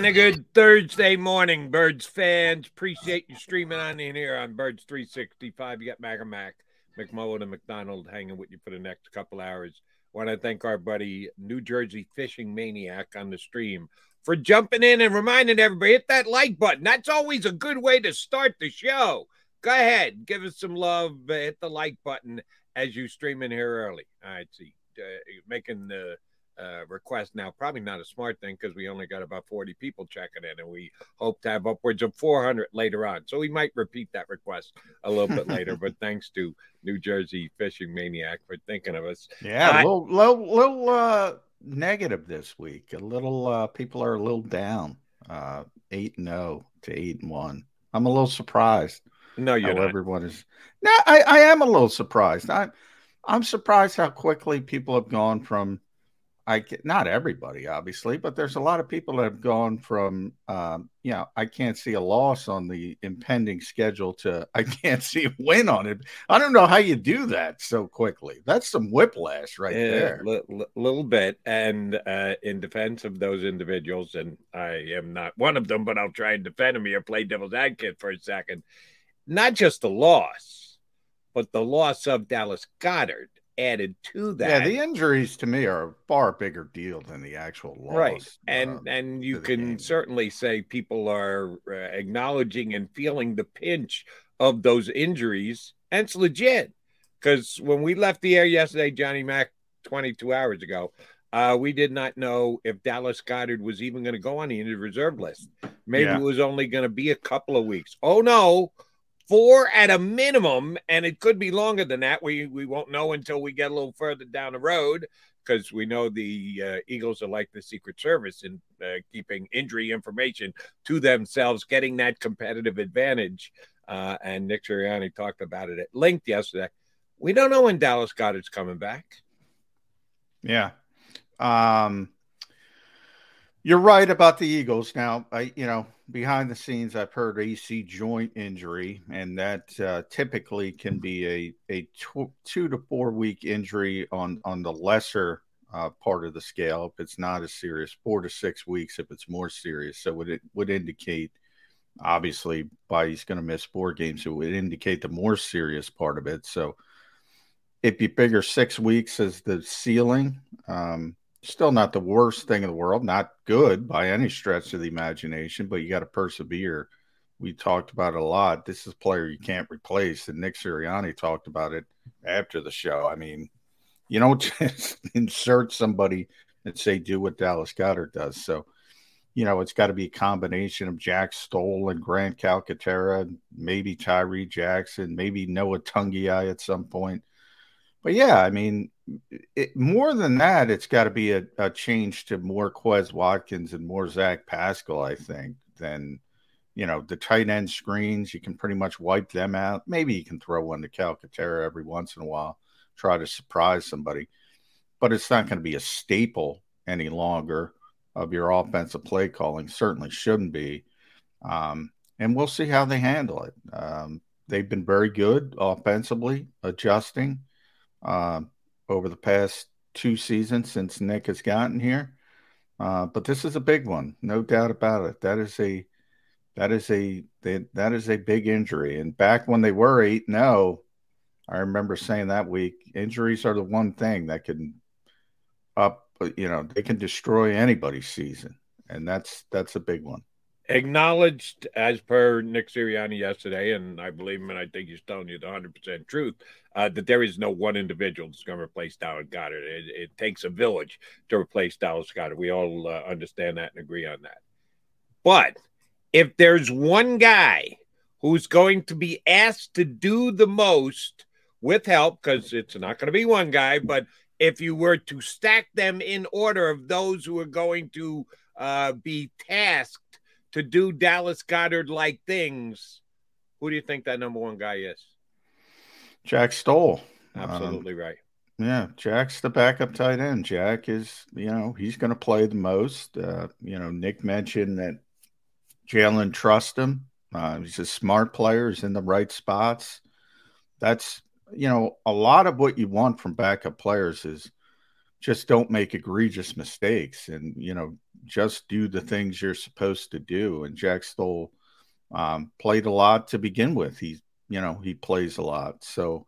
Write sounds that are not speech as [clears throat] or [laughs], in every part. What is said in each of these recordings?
And a good Thursday morning, Birds fans. Appreciate you streaming on in here on Birds 365. You got Mac and Mac, McMullen and McDonald hanging with you for the next couple hours. Want to thank our buddy New Jersey Fishing Maniac on the stream for jumping in and reminding everybody hit that like button. That's always a good way to start the show. Go ahead, give us some love. Uh, hit the like button as you stream in here early. All right, see, uh, making the uh, request now. Probably not a smart thing because we only got about 40 people checking in, and we hope to have upwards of 400 later on. So we might repeat that request a little bit later. But [laughs] thanks to New Jersey Fishing Maniac for thinking of us. Yeah, I- a little, little, little uh, negative this week. A little uh, people are a little down. Uh, eight and zero to eight and one. I'm a little surprised No, you're everyone is. No, I, I am a little surprised. I'm I'm surprised how quickly people have gone from. I not everybody, obviously, but there's a lot of people that have gone from, um, you know, I can't see a loss on the impending schedule to I [laughs] can't see a win on it. I don't know how you do that so quickly. That's some whiplash right Yeah, there. li- li- little bit. And uh, in defense of those individuals, and I am not one of them, but I'll try and defend them here, play devil's advocate for a second. Not just the loss, but the loss of Dallas Goedert added to that. Yeah, the injuries to me are a far bigger deal than the actual loss. right uh, and and you can game. certainly say people are uh, acknowledging and feeling the pinch of those injuries and it's legit because when we left the air yesterday johnny mack 22 hours ago uh, we did not know if dallas goedert was even going to go on the injured reserve list maybe Yeah. it was only going to be a couple of weeks oh no four at a minimum and it could be longer than that we we won't know until we get a little further down the road because we know the uh, Eagles are like the Secret Service in uh, keeping injury information to themselves, getting that competitive advantage. Uh, and Nick Sirianni talked about it at length yesterday. We don't know when Dallas Goedert's coming back. Yeah. Um, you're right about the Eagles. Now, I, you know, behind the scenes, I've heard AC joint injury, and that uh, typically can be a a tw- two to four week injury on on the lesser uh, part of the scale. If it's not as serious, four to six weeks if it's more serious. So it would indicate, obviously, by he's going to miss four games, it would indicate the more serious part of it. So if you figure six weeks as the ceiling, um, still not the worst thing in the world, not good by any stretch of the imagination, but you got to persevere. We talked about it a lot. This is a player you can't replace, and Nick Sirianni talked about it after the show. I mean, You don't [laughs] just insert somebody and say do what Dallas Goedert does. So, you know, it's got to be a combination of Jack Stoll and Grant Calcaterra, maybe Tyree Jackson, maybe Noah Togiai at some point. But yeah, I mean, it, more than that, it's got to be a, a, change to more Quez Watkins and more Zach Pascal, I think, than you know the tight end screens. You can pretty much wipe them out. Maybe you can throw one to Calcaterra every once in a while, try to surprise somebody, but it's not going to be a staple any longer of your offensive play calling. Certainly shouldn't be. Um, and we'll see how they handle it. Um, they've been very good offensively, adjusting. Um, over the past two seasons since Nick has gotten here. Uh, but this is a big one, no doubt about it. That is a that is a that is a big injury. And back when they were eight, no, I remember saying that week, injuries are the one thing that can up, you know, they can destroy anybody's season, and that's that's a big one acknowledged as per Nick Sirianni yesterday, and I believe him, and I think he's telling you the 100% truth, uh, that there is no one individual that's going to replace Dallas Goedert. It, it, takes a village to replace Dallas Goedert. We all uh, understand that and agree on that. But if there's one guy who's going to be asked to do the most with help, because it's not going to be one guy, but if you were to stack them in order of those who are going to uh, be tasked to do Dallas Goedert like things, who do you think that number one guy is? Jack Stoll. Absolutely um, right. Yeah, Jack's the backup tight end. Jack is, you know, he's going to play the most. Uh, you know, Nick mentioned that Jalen trusts him. Uh, he's a smart player. He's in the right spots. That's, you know, a lot of what you want from backup players is just don't make egregious mistakes and, you know, just do the things you're supposed to do. And Jack Stoll um, played a lot to begin with. He, you know, he plays a lot. So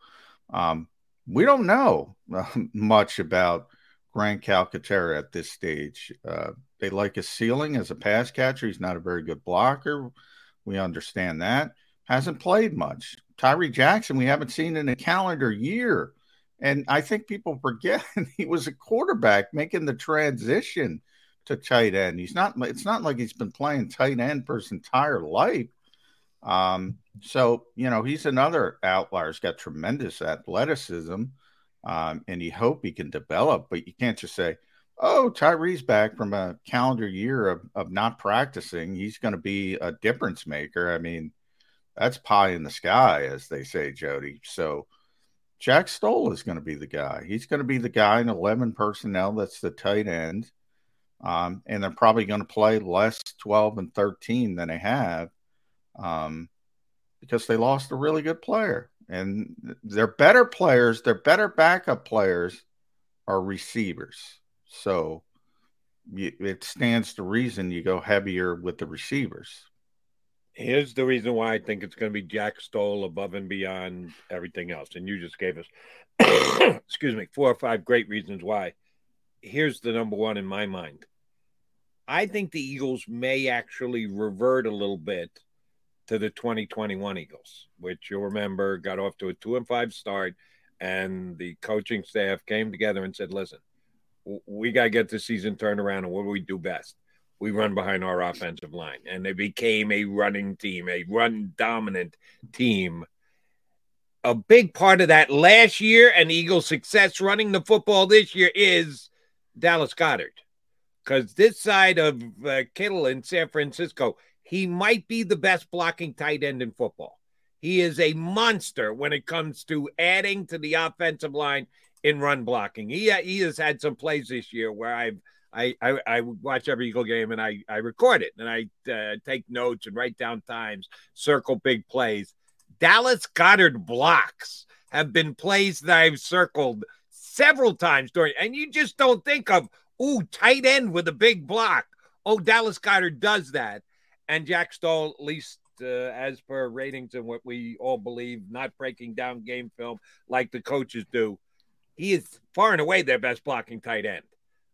um, we don't know uh, [laughs] much about Grant Calcaterra at this stage. Uh, they like his ceiling as a pass catcher. He's not a very good blocker. We understand that. Hasn't played much. Tyree Jackson, we haven't seen in a calendar year. And I think people forget [laughs] he was a quarterback making the transition to tight end. He's not. It's not like he's been playing tight end for his entire life. Um, so you know he's another outlier. He's got tremendous athleticism, um, and you hope he can develop. But you can't just say, "Oh, Tyree's back from a calendar year of, of not practicing. He's going to be a difference maker." I mean, that's pie in the sky, as they say, Jody. So. Jack Stoll is going to be the guy. He's going to be the guy in 11 personnel that's the tight end. Um, and they're probably going to play less 12 and 13 than they have um, because they lost a really good player. And they're better players, they're better backup players are receivers. So it stands to reason you go heavier with the receivers. Here's the reason why I think it's going to be Jack Stoll above and beyond everything else. And you just gave us, [coughs] excuse me, four or five great reasons why. Here's the number one in my mind I think the Eagles may actually revert a little bit to the 2021 Eagles, which you'll remember got off to a two and five start, and the coaching staff came together and said, "Listen, we got to get the season turned around, and what do we do best? We run behind our offensive line." And they became a running team, a run dominant team. A big part of that last year and Eagles' success running the football this year is Dallas Goedert because this side of uh, Kittle in San Francisco, he might be the best blocking tight end in football. He is a monster when it comes to adding to the offensive line in run blocking. He he has had some plays this year where I've I, I, I watch every Eagle game and I, I record it and I uh, take notes and write down times, circle big plays. Dallas Goedert blocks have been plays that I've circled several times during, and you just don't think of Ooh, tight end with a big block. Oh, Dallas Goedert does that. And Jack Stoll, at least uh, as per ratings and what we all believe, not breaking down game film like the coaches do, he is far and away their best blocking tight end.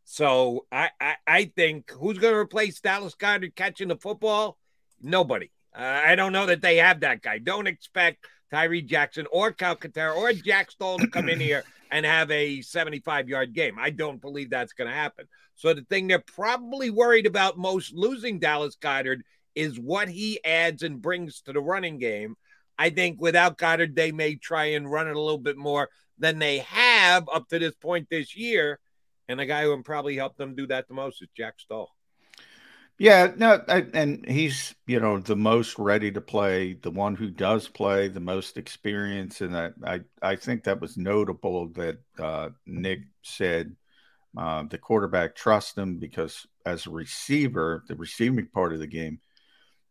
So I, I, I think who's going to replace Dallas Goedert catching the football? Nobody. Uh, I don't know that they have that guy. Don't expect Tyree Jackson or Calcaterra or Jack Stoll to come in [clears throat] here and have a 75 yard game. I don't believe that's going to happen. So the thing they're probably worried about most losing Dallas Goedert is what he adds and brings to the running game. I think without Goedert, they may try and run it a little bit more than they have up to this point this year. And the guy who probably helped them do that the most is Jack Stoll. Yeah, no, I, and he's you know the most ready to play, the one who does play, the most experience, and I I, I think that was notable that uh, Nick said uh, the quarterback trusts him because as a receiver, the receiving part of the game,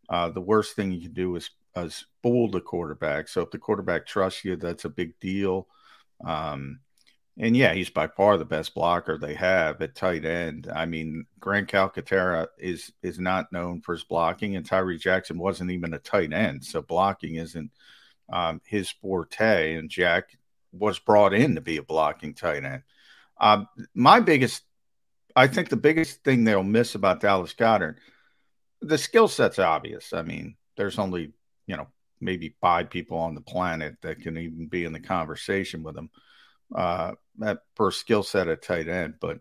uh, the worst thing you can do is is fool the quarterback. So if the quarterback trusts you, that's a big deal. Um, and yeah, he's by far the best blocker they have at tight end. I mean, Grant Calcaterra is is not known for his blocking, and Tyree Jackson wasn't even a tight end, so blocking isn't um, his forte. And Jack was brought in to be a blocking tight end. Um, my biggest, I think, the biggest thing they'll miss about Dallas Goedert, the skill set's obvious. I mean, there's only you know maybe five people on the planet that can even be in the conversation with him uh, per skill set at tight end. But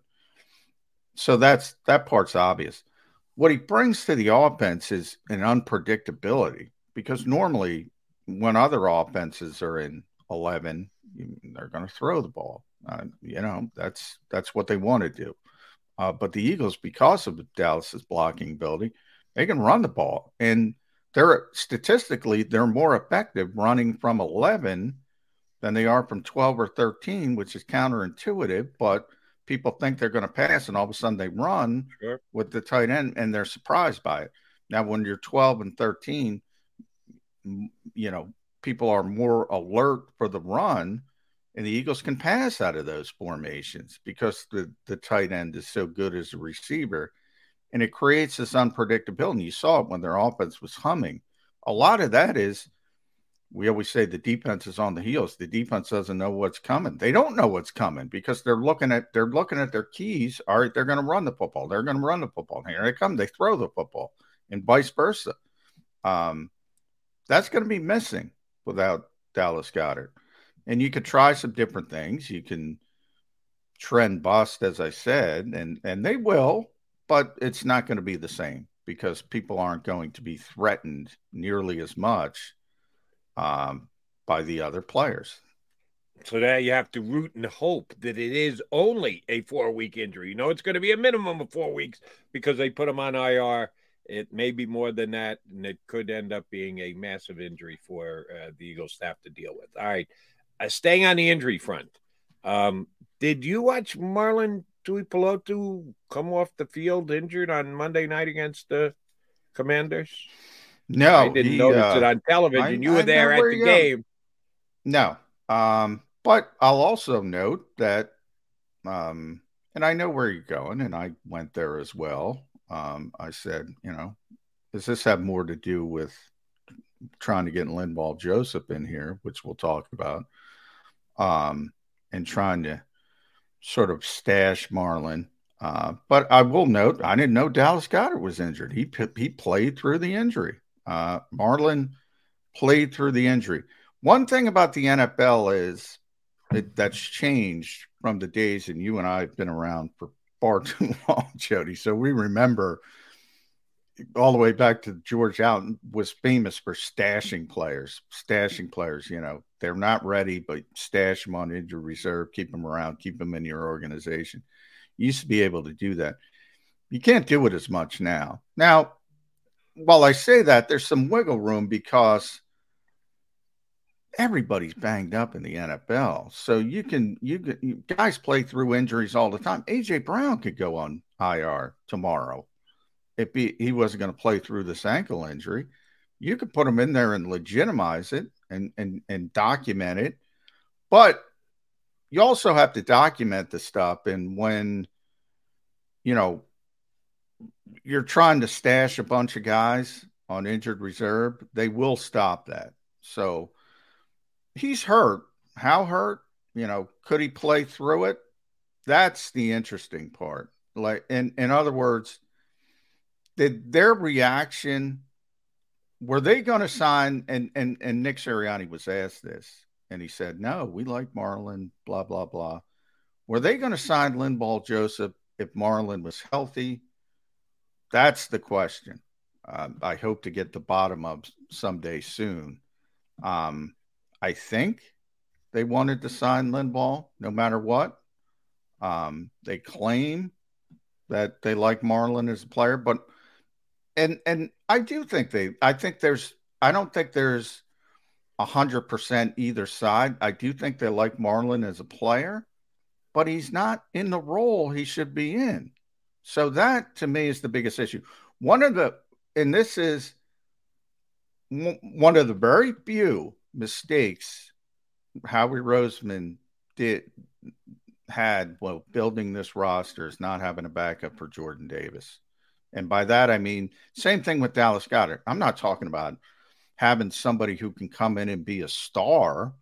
so that's that part's obvious. What he brings to the offense is an unpredictability because normally when other offenses are in 11, they're going to throw the ball. Uh, you know, that's that's what they want to do. Uh, but the Eagles, because of Dallas's blocking ability, they can run the ball, and they're statistically they're more effective running from 11 than they are from 12 or 13, which is counterintuitive, but people think they're going to pass and all of a sudden they run sure. with the tight end and they're surprised by it. Now, when you're 12 and 13, you know, people are more alert for the run and the Eagles can pass out of those formations because the, the tight end is so good as a receiver. And it creates this unpredictability. And You saw it when their offense was humming. A lot of that is we always say the defense is on the heels. The defense doesn't know what's coming. They don't know what's coming because they're looking at they're looking at their keys. All right, they're going to run the football. They're going to run the football. Here they come. They throw the football, and vice versa. Um, that's going to be missing without Dallas Goedert. And you could try some different things. You can trend bust, as I said, and and they will, but it's not going to be the same because people aren't going to be threatened nearly as much um, by the other players. So now you have to root and hope that it is only a four week injury. You know, it's going to be a minimum of four weeks because they put him on IR. It may be more than that, and it could end up being a massive injury for uh, the Eagles staff to deal with. All right. Uh, staying on the injury front, um, did you watch Marlon Tuipulotu come off the field injured on Monday night against the Commanders? No, I didn't he, notice uh, it on television. I, you were I there at the game. No, um, but I'll also note that, um, and I know where you're going, and I went there as well. Um, I said, you know, does this have more to do with trying to get Linval Joseph in here, which we'll talk about, um, and trying to sort of stash Marlon. Uh, but I will note, I didn't know Dallas Goedert was injured. He he played through the injury. Uh, Marlon played through the injury. One thing about the NFL is it, that's changed from the days, and you and I have been around for far [laughs] too long, Jody. So we remember all the way back to George Allen was famous for stashing players, stashing players. You know, they're not ready, but stash them on injury reserve, keep them around, keep them in your organization. You used to be able to do that. You can't do it as much now. Now, while I say that, there's some wiggle room because everybody's banged up in the NFL. So you can you, can, you guys play through injuries all the time. AJ Brown could go on IR tomorrow if he, he wasn't going to play through this ankle injury. You could put him in there and legitimize it and and and document it. But you also have to document the stuff and when you know you're trying to stash a bunch of guys on injured reserve, they will stop that. So he's hurt. How hurt? You know, could he play through it? That's the interesting part. Like in in other words, did their reaction were they going to sign and and and Nick Sirianni was asked this. and he said, No, we like Marlon, blah, blah, blah. Were they going to sign Linval Joseph if Marlon was healthy? That's the question. Um, I hope to get the bottom of someday soon. Um, I think they wanted to sign Linval no matter what. Um, they claim that they like Marlon as a player, but and and I do think they. I think there's. I don't think there's a hundred percent either side. I do think they like Marlon as a player, but he's not in the role he should be in. So that to me is the biggest issue. One of the and this is one of the very few mistakes Howie Roseman did had while building this roster is not having a backup for Jordan Davis. And by that I mean same thing with Dallas Goedert. I'm not talking about having somebody who can come in and be a star.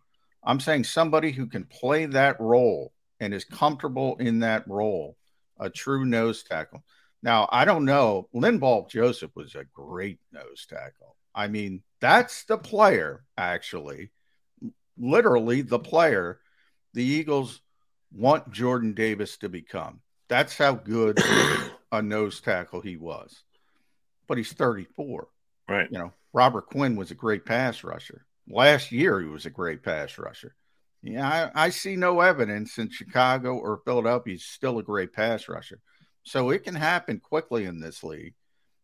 I'm saying somebody who can play that role and is comfortable in that role, a true nose tackle. Now, I don't know. Linval Joseph was a great nose tackle. I mean, that's the player, actually, literally the player the Eagles want Jordan Davis to become. That's how good a nose tackle he was. But he's 34. Right. You know, Robert Quinn was a great pass rusher. Last year, he was a great pass rusher. Yeah, I, I see no evidence in Chicago or Philadelphia. He's still a great pass rusher. So it can happen quickly in this league.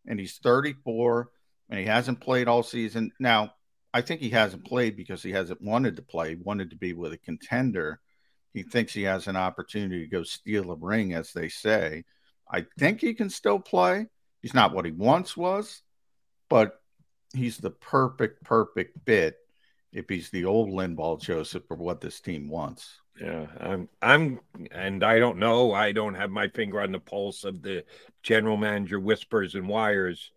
And he's 34 and he hasn't played all season. Now, I think he hasn't played because he hasn't wanted to play, wanted to be with a contender. He thinks he has an opportunity to go steal a ring, as they say. I think he can still play. He's not what he once was, but he's the perfect, perfect fit if he's the old Linval Joseph for what this team wants. Yeah, I'm I'm and I don't know. I don't have my finger on the pulse of the general manager whispers and wires.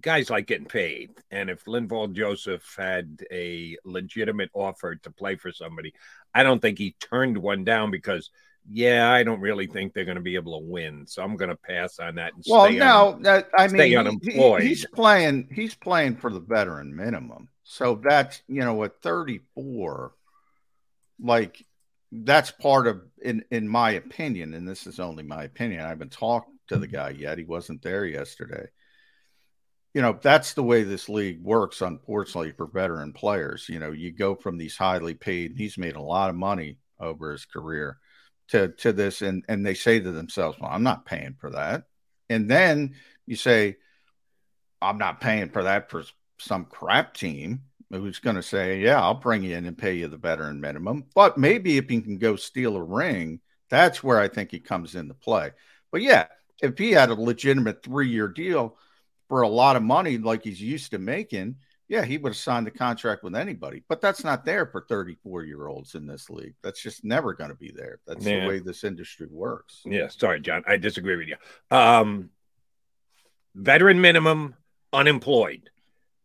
Guys like getting paid. And if Linval Joseph had a legitimate offer to play for somebody, I don't think he turned one down because yeah, I don't really think they're going to be able to win. So I'm going to pass on that. And Well, stay no, on, that I stay mean, unemployed. he- he's playing. He's playing for the veteran minimum. So that's you know at 34, like that's part of in in my opinion, and this is only my opinion. I haven't talked to the guy yet. He wasn't there yesterday. You know, that's the way this league works, unfortunately, for veteran players. You know, you go from these highly paid, he's made a lot of money over his career to to this, and and they say to themselves, Well, I'm not paying for that. And then you say, I'm not paying for that for some crap team who's going to say, Yeah, I'll bring you in and pay you the veteran minimum. But maybe if he can go steal a ring, that's where I think he comes into play. But yeah, if he had a legitimate three year deal for a lot of money like he's used to making, yeah, he would have signed the contract with anybody. But that's not there for 34 year olds in this league. That's just never going to be there. That's Yeah. the way this industry works. Yeah, sorry, John. I disagree with you. Um, veteran minimum, unemployed.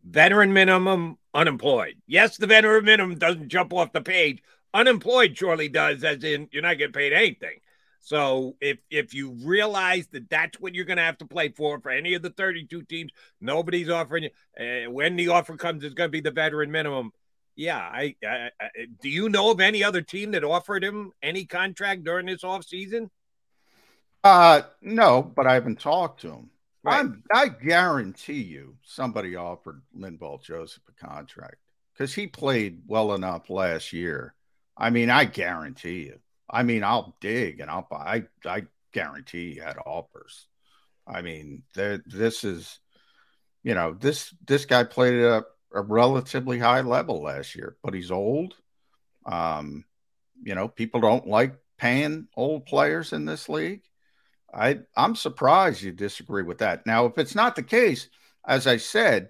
Veteran minimum, unemployed. Yes, the veteran minimum doesn't jump off the page. Unemployed surely does, as in you're not getting paid anything. So if if you realize that that's what you're going to have to play for for any of the 32 teams, nobody's offering you. Uh, when the offer comes, it's going to be the veteran minimum. Yeah, I, I, I do you know of any other team that offered him any contract during this offseason? Uh, no, but I haven't talked to him. Right. I'm, guarantee you somebody offered Linval Joseph a contract because he played well enough last year. I mean, I guarantee you. I mean, I'll dig and I'll buy. I, I guarantee he had offers. I mean, this is, you know, this this guy played at a, a relatively high level last year, but he's old. Um, you know, people don't like paying old players in this league. I I'm surprised you disagree with that. Now, if it's not the case, as I said,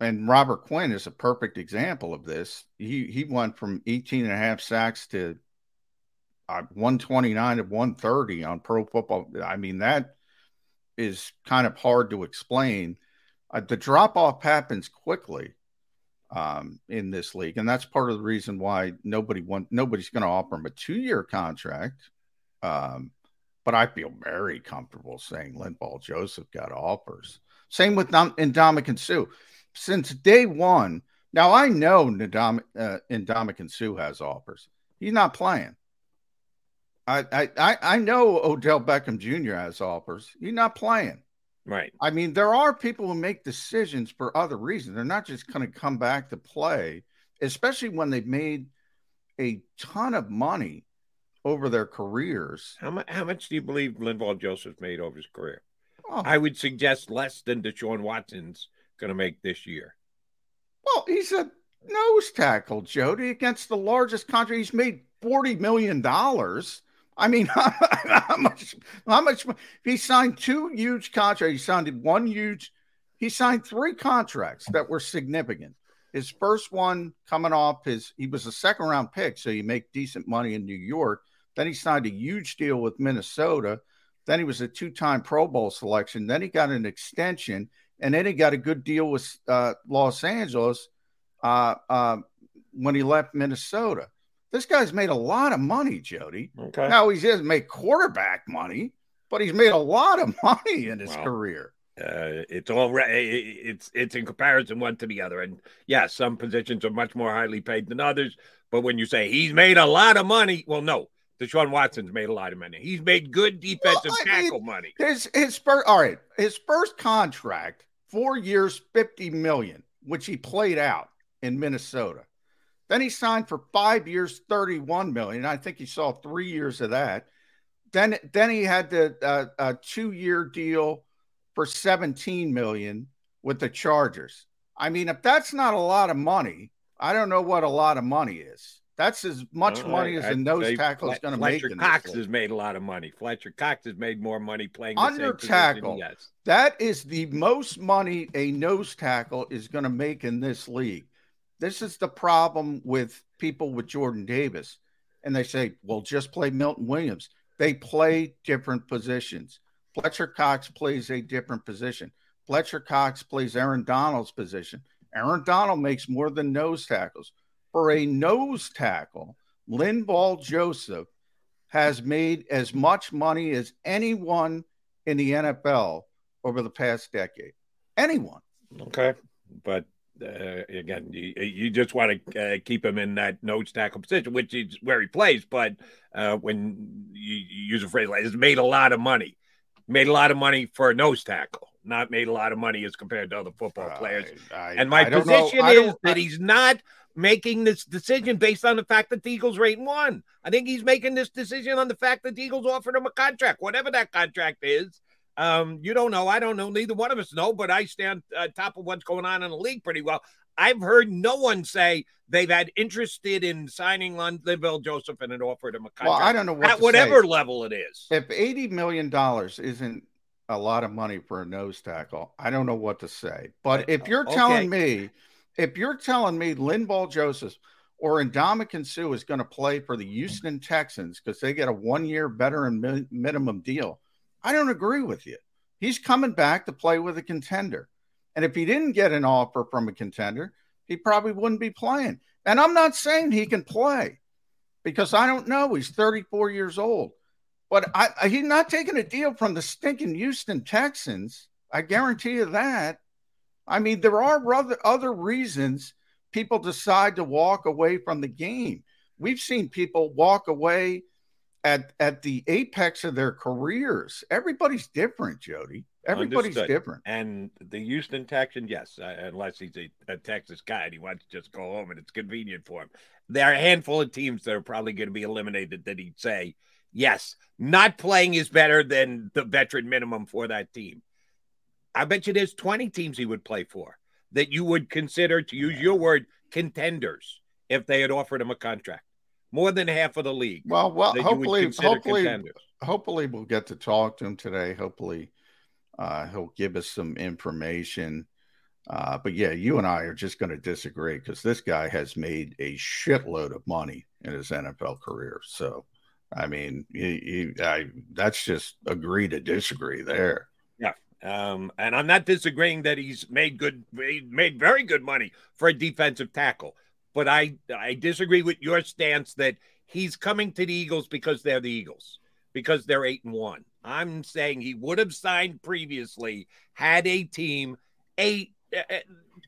and Robert Quinn is a perfect example of this. He he went from 18 and a half sacks to uh, 129 to 130 on pro football. I mean, that is kind of hard to explain. Uh, the drop off happens quickly um, in this league, and that's part of the reason why nobody want nobody's going to offer him a two year contract. Um, but I feel very comfortable saying Linval Joseph got offers. Same with Dom- and Sue. Since day one, Now I know Ndam, uh, Ndamukong Suh has offers. He's not playing. I, I I I know Odell Beckham Jr. has offers. He's not playing. Right. I mean, there are people who make decisions for other reasons. They're not just going to come back to play, especially when they've made a ton of money over their careers. How much? How much do you believe Linval Joseph made over his career? Oh, I would suggest less than Deshaun Watson's going to make this year. well, he's a nose tackle, Jody, against the largest contract. He's made forty million dollars. I mean, [laughs] how much? How much? He signed two huge contracts. He signed one huge. He signed three contracts that were significant. His first one coming off his, he was a second round pick, so you make decent money in New York. Then he signed a huge deal with Minnesota. Then he was a two time Pro Bowl selection. Then he got an extension, and then he got a good deal with uh, Los Angeles uh, uh, when he left Minnesota. This guy's made a lot of money, Jody. Okay. Now he doesn't make quarterback money, but he's made a lot of [laughs] money in his Wow. career. Uh, it's all right. It's it's in comparison one to the other, and yeah, some positions are much more highly paid than others. But when you say he's made a lot of money, well, no, Deshaun Watson's made a lot of money. He's made good defensive mean- tackle money. His his first all right, his first contract, four years, fifty million, which he played out in Minnesota. Then he signed for five years, thirty-one million. I think he saw three years of that. Then then he had the uh, a two-year deal for seventeen million with the Chargers. I mean, if that's not a lot of money, I don't know what a lot of money is. That's as much money right, as a nose tackle is going to make. Fletcher Cox has made a lot of money. Fletcher Cox has made more money playing Under position tackle. he has. That is the most money a nose tackle is going to make in this league. This is the problem with people with Jordan Davis. And they say, well, just play Milton Williams. They play different positions. Fletcher Cox plays a different position. Fletcher Cox plays Aaron Donald's position. Aaron Donald makes more than nose tackles. For a nose tackle, Linval Joseph has made as much money as anyone in the NFL over the past decade. Anyone. Okay, but uh, again, you, you just want to uh, keep him in that nose tackle position, which is where he plays. But uh, when you, you use a phrase like "has made a lot of money," made a lot of money for a nose tackle, not made a lot of money as compared to other football players. I- I- And my position is that he's not making this decision based on the fact that the Eagles rate one. I think he's making this decision on the fact that the Eagles offered him a contract, whatever that contract is. Um, you don't know. I don't know. Neither one of us know, but I stand uh, top of what's going on in the league pretty well. I've heard no one say they've had interested in signing Linval Joseph and had offered him a contract. well, I don't know what at whatever say. level it is. If eighty million dollars isn't a lot of money for a nose tackle, I don't know what to say. But if you're Okay. telling me, if you're telling me Linval Joseph or Ndamukong Suh is going to play for the Houston Texans because they get a one-year veteran mi- minimum deal, I don't agree with you. He's coming back to play with a contender, and if he didn't get an offer from a contender, he probably wouldn't be playing. And I'm not saying he can play because I don't know. He's 34 years old. But I, he's not taking a deal from the stinking Houston Texans. I guarantee you that. I mean, there are other, other reasons people decide to walk away from the game. We've seen people walk away at, at the apex of their careers. Everybody's different, Jody. Everybody's Understood. different. And the Houston Texans, yes, uh, unless he's a, a Texas guy and he wants to just go home and it's convenient for him. There are a handful of teams that are probably going to be eliminated that he'd say, yes, not playing is better than the veteran minimum for that team. I bet you there's 20 teams he would play for that you would consider, to use your word, contenders if they had offered him a contract. More than half of the league. Well, well, that you would hopefully, hopefully, contenders. hopefully we'll get to talk to him today. Hopefully, uh, he'll give us some information. Uh, but yeah, you and I are just going to disagree because this guy has made a shitload of money in his NFL career. So, I mean, he, he, I, that's just agree to disagree there. Um, and I'm not disagreeing that he's made good, made, made very good money for a defensive tackle, but I I disagree with your stance that he's coming to the Eagles because they're the Eagles because they're eight and one. I'm saying he would have signed previously had a team a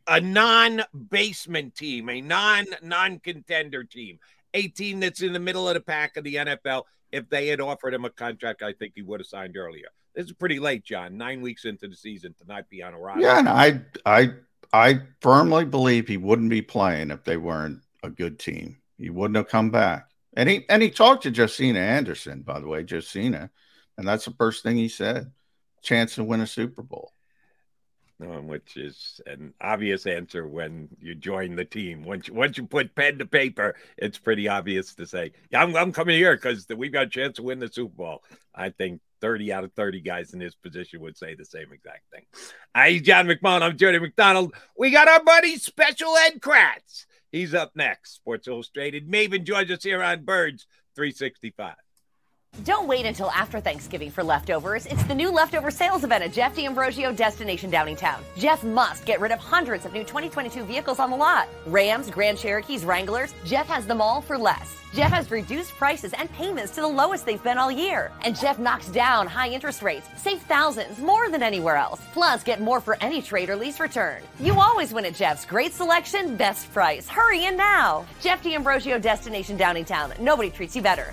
a non-basement team, a non non-contender team, a team that's in the middle of the pack of the NFL. If they had offered him a contract, I think he would have signed earlier. This is pretty late, John. Nine weeks into the season to not be on a roster. Yeah, and I I I firmly believe he wouldn't be playing if they weren't a good team. He wouldn't have come back. And he and he talked to Josina Anderson, by the way, Josina, and that's the first thing he said: chance to win a Super Bowl. Um, which is an obvious answer when you join the team. Once you, once you put pen to paper, it's pretty obvious to say, "Yeah, I'm, I'm coming here because we've got a chance to win the Super Bowl." I think 30 out of 30 guys in his position would say the same exact thing. Hi, John McMullen. I'm Jody McDonald. We got our buddy Special Ed Kratz. He's up next. Sports Illustrated. Maven joins us here on Birds 365. Don't wait until after Thanksgiving for leftovers. It's the new leftover sales event at Jeff D'Ambrosio Destination Downingtown. Jeff must get rid of hundreds of new 2022 vehicles on the lot. Rams, Grand Cherokees, Wranglers. Jeff has them all for less. Jeff has reduced prices and payments to the lowest they've been all year. And Jeff knocks down high interest rates. Save thousands more than anywhere else. Plus, get more for any trade or lease return. You always win at Jeff's. Great selection, best price. Hurry in now. Jeff D'Ambrosio Destination Downingtown. Nobody treats you better.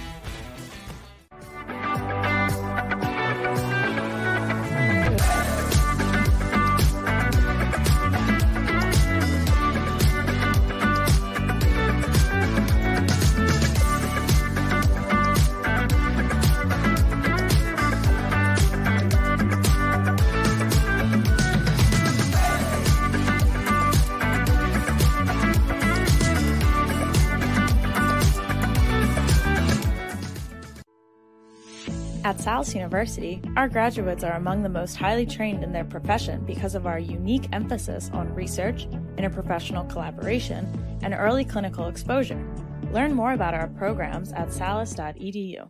University, our graduates are among the most highly trained in their profession because of our unique emphasis on research, interprofessional collaboration, and early clinical exposure. Learn more about our programs at salus.edu.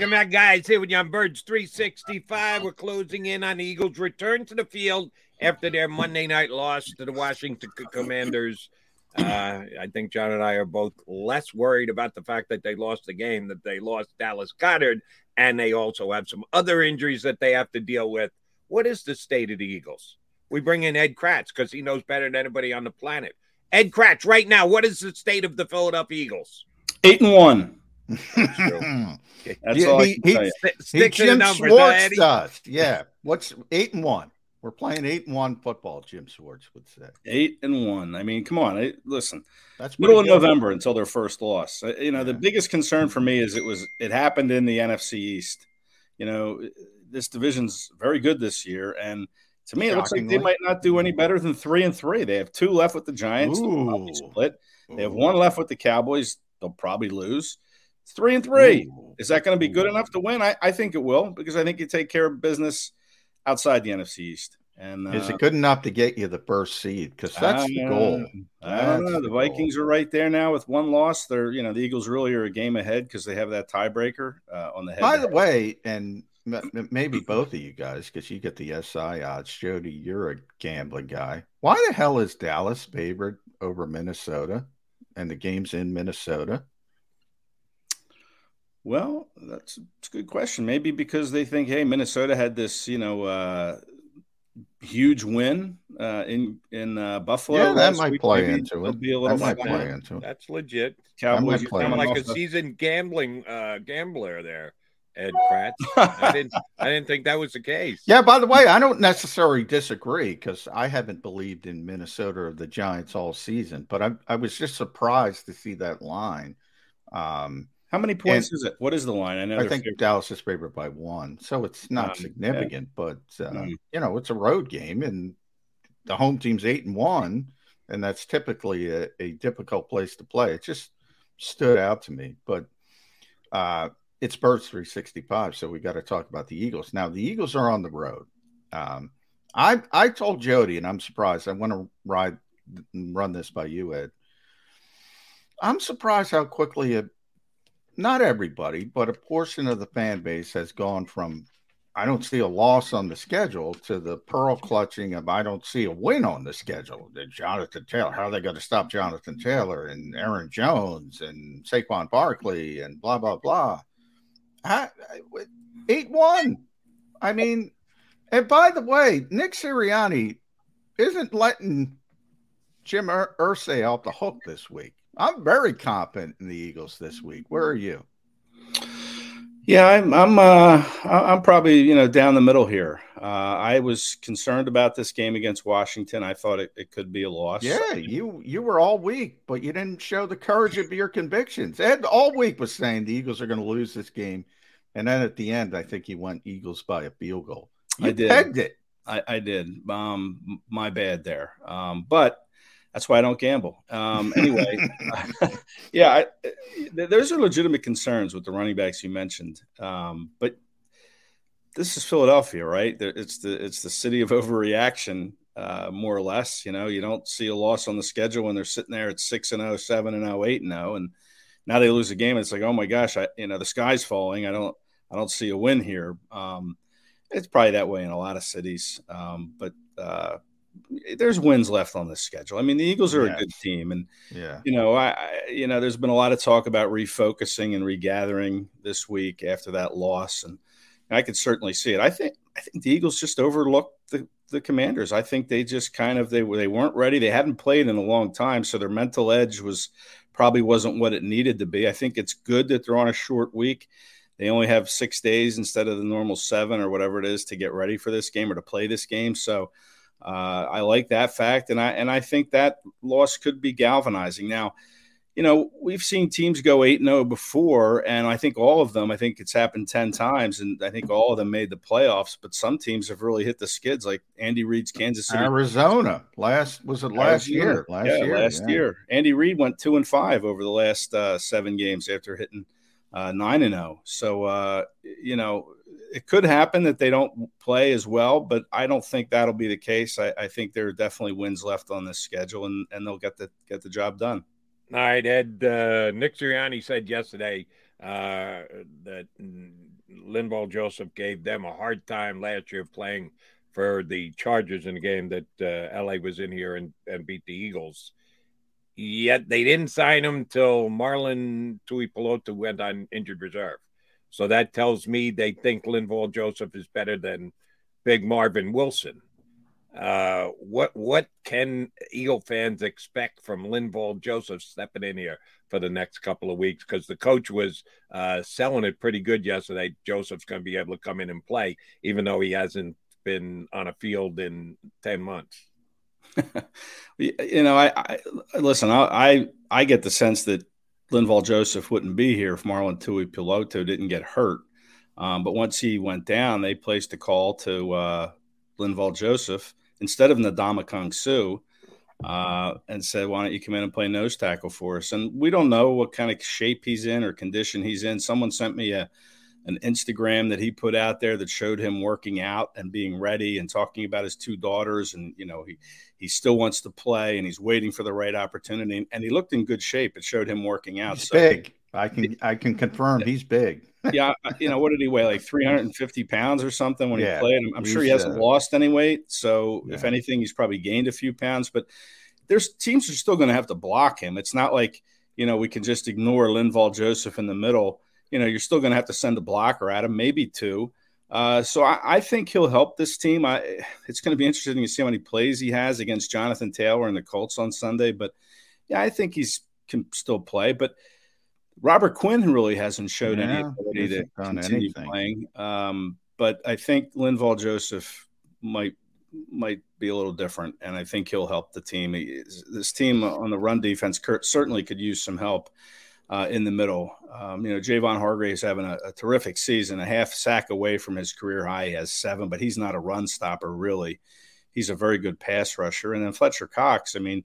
Maga Mag guys here with you on Birds 365. We're closing in on the Eagles' return to the field after their Monday night loss to the Washington Commanders. Uh, I think John and I are both less worried about the fact that they lost the game, that they lost Dallas Goedert, and they also have some other injuries that they have to deal with. What is the state of the Eagles? We bring in Ed Kratz because he knows better than anybody on the planet. Ed Kratz, right now, what is the state of the Philadelphia Eagles? Eight and one. [laughs] That's Yeah, all I he- can he- tell you. Stick, He stick to the Jim numbers, Schwartz does. Yeah. What's eight and one? We're playing eight and one football, Jim Schwartz would say. Eight and one. I mean, come on. I, listen, That's middle of pretty good. November until their first loss. Uh, You know, the biggest concern for me is it was it happened in the NFC East. You know, this division's very good this year, and to me, it looks like they might not do any better than three and three. They have two left with the Giants. They'll probably Ooh. split. They have one left with the Cowboys. They'll probably lose. It's three and three. Ooh. Is that going to be good enough to win? I, I think it will because I think you take care of business outside the NFC East. And uh, is it good enough to get you the first seed? Because that's uh, the goal. I don't know. The, the Vikings goal. are right there now with one loss. They're you know the Eagles really are a game ahead because they have that tiebreaker uh, on the head. By the way, and maybe both of you guys, because you get the SI odds. Jody, you're a gambling guy. Why the hell is Dallas favored over Minnesota, and the game's in Minnesota? Well, that's, that's a good question. Maybe because they think, hey, Minnesota had this, you know, uh, huge win uh, in in uh, Buffalo. Yeah, that might week. play Maybe into it. Be a little that might play into it. That's legit. Cowboys, you sound like a seasoned gambling uh, gambler there. Ed Kracz. [laughs] I didn't. I didn't think that was the case. Yeah. By the way, I don't necessarily disagree because I haven't believed in Minnesota or the Giants all season, but I, I was just surprised to see that line. Um, how many points and is it? What is the line? I know. I think Dallas is favored by one, so it's not um, significant. Yeah. But uh, mm-hmm. you know, it's a road game, and the home team's eight and one, and that's typically a, a difficult place to play. It just stood out to me. But uh, it's Birds 365, so we got to talk about the Eagles. Now, the Eagles are on the road. Um, I I told Jody, and I'm surprised. I want to ride run this by you, Ed. I'm surprised how quickly it not everybody, but a portion of the fan base has gone from I don't see a loss on the schedule to the pearl clutching of I don't see a win on the schedule. The Jonathan Taylor, how are they going to stop Jonathan Taylor and Aaron Jones and Saquon Barkley and blah blah blah. Eight one. I mean, and by the way, Nick Sirianni isn't letting Jim Ur- Irsay off the hook this week. I'm very confident in the Eagles this week. Where are you? Yeah, I'm. I'm. Uh, I'm probably you know down the middle here. Uh, I was concerned about this game against Washington. I thought it, it could be a loss. Yeah, you you were all week, but you didn't show the courage of your convictions. Ed all week was saying the Eagles are going to lose this game, and then at the end, I think he went Eagles by a field goal. You I did. Pegged it. I, I did. Um, my bad there. Um, but that's why I don't gamble. Um, [laughs] anyway, [laughs] yeah, I, there's are legitimate concerns with the running backs you mentioned, um, but this is Philadelphia, right? It's the it's the city of overreaction, uh, more or less. You know, you don't see a loss on the schedule when they're sitting there at six and 0, 7 and 0, 8 and 0, and now they lose a game. it's like, oh my gosh, I you know the sky's falling. I don't I don't see a win here. Um, it's probably that way in a lot of cities, um, but uh, there's wins left on this schedule. I mean, the Eagles are yes. a good team, and yeah, you know, I, I, you know, there's been a lot of talk about refocusing and regathering this week after that loss, and I could certainly see it. I think I think the Eagles just overlooked the the Commanders. I think they just kind of they they weren't ready. They hadn't played in a long time, so their mental edge was probably wasn't what it needed to be. I think it's good that they're on a short week. They only have six days instead of the normal seven or whatever it is to get ready for this game or to play this game. So uh, I like that fact, and I and I think that loss could be galvanizing. Now, you know, we've seen teams go eight zero oh before, and I think all of them. I think it's happened ten times, and I think all of them made the playoffs. But some teams have really hit the skids, like Andy Reid's Kansas City, Arizona. Last was it last Arizona. year? Last yeah, year, last yeah. year. Andy Reid went two and five over the last uh, seven games after hitting uh, nine and zero. Oh. So uh, you know it could happen that they don't play as well, but I don't think that'll be the case. I, I think there are definitely wins left on this schedule, and, and they'll get the get the job done. All right, Ed. Uh, Nick Sirianni said yesterday uh, that Linval Joseph gave them a hard time last year playing for the Chargers in a game that uh, LA was in here and, and beat the Eagles. Yet they didn't sign him till Marlon Tuipulotu went on injured reserve. So that tells me they think Linval Joseph is better than Big Marvin Wilson. Uh, what what can Eagle fans expect from Linval Joseph stepping in here for the next couple of weeks? Because the coach was uh, selling it pretty good yesterday. Joseph's going to be able to come in and play, even though he hasn't been on a field in ten months. [laughs] you know, I, I listen. I, I I get the sense that Linval Joseph wouldn't be here if Marlon Tuipulotu didn't get hurt. Um, but once he went down, they placed a call to uh, Linval Joseph instead of Ndamukong Suh. uh, and said, "Why don't you come in and play nose tackle for us?" And we don't know what kind of shape he's in or condition he's in. Someone sent me a an Instagram that he put out there that showed him working out and being ready and talking about his two daughters and you know he he still wants to play and he's waiting for the right opportunity and he looked in good shape. It showed him working out. He's So- big. I can I can confirm he's big. [laughs] yeah, you know, what did he weigh? Like 350 pounds or something when Yeah, he played. I'm, I'm sure he hasn't uh, lost any weight. So, if anything, he's probably gained a few pounds. But there's teams are still going to have to block him. It's not like, you know, we can just ignore Linval Joseph in the middle. You know, you're still going to have to send a blocker at him, maybe two. Uh, so I, I think he'll help this team. I, it's going to be interesting to see how many plays he has against Jonathan Taylor and the Colts on Sunday. But yeah, I think he's can still play. But Robert Quinn really hasn't showed any ability to continue anything. playing. Um, but I think Linval Joseph might might be a little different, and I think he'll help the team. He- This team on the run defense certainly could use some help uh, in the middle. Um, you know, Javon Hargrave's having a, a terrific season, a half sack away from his career high. He has seven, but he's not a run stopper really. He's a very good pass rusher, and then Fletcher Cox. I mean,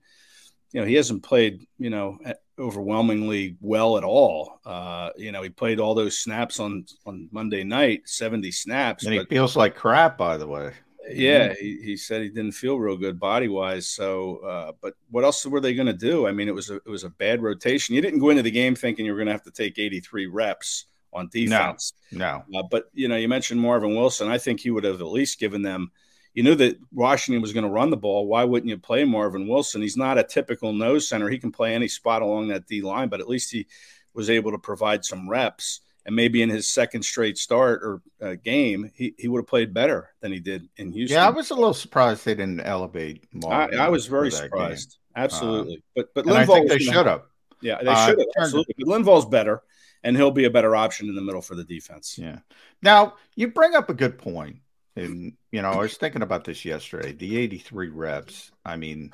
you know, he hasn't played, you know, overwhelmingly well at all. Uh, you know, he played all those snaps on on Monday night, 70 snaps. And he feels like crap, by the way. Yeah, he, he said he didn't feel real good body wise. So, uh, but what else were they going to do? I mean, it was a, it was a bad rotation. You didn't go into the game thinking you were going to have to take 83 reps on defense. No. Uh, but you know, you mentioned Marvin Wilson. I think he would have at least given them. You knew that Washington was going to run the ball. Why wouldn't you play Marvin Wilson? He's not a typical nose center. He can play any spot along that D line, but at least he was able to provide some reps. And maybe in his second straight start or uh, game, he, he would have played better than he did in Houston. Yeah, I was a little surprised they didn't elevate I, I was very that game. surprised. Absolutely. but but and I think they should have. Yeah, they Uh, should have. turned- Absolutely. But Linval's better, and he'll be a better option in the middle for the defense. Yeah. Now you bring up a good point, and you know I was thinking about this yesterday. The 83 reps. I mean,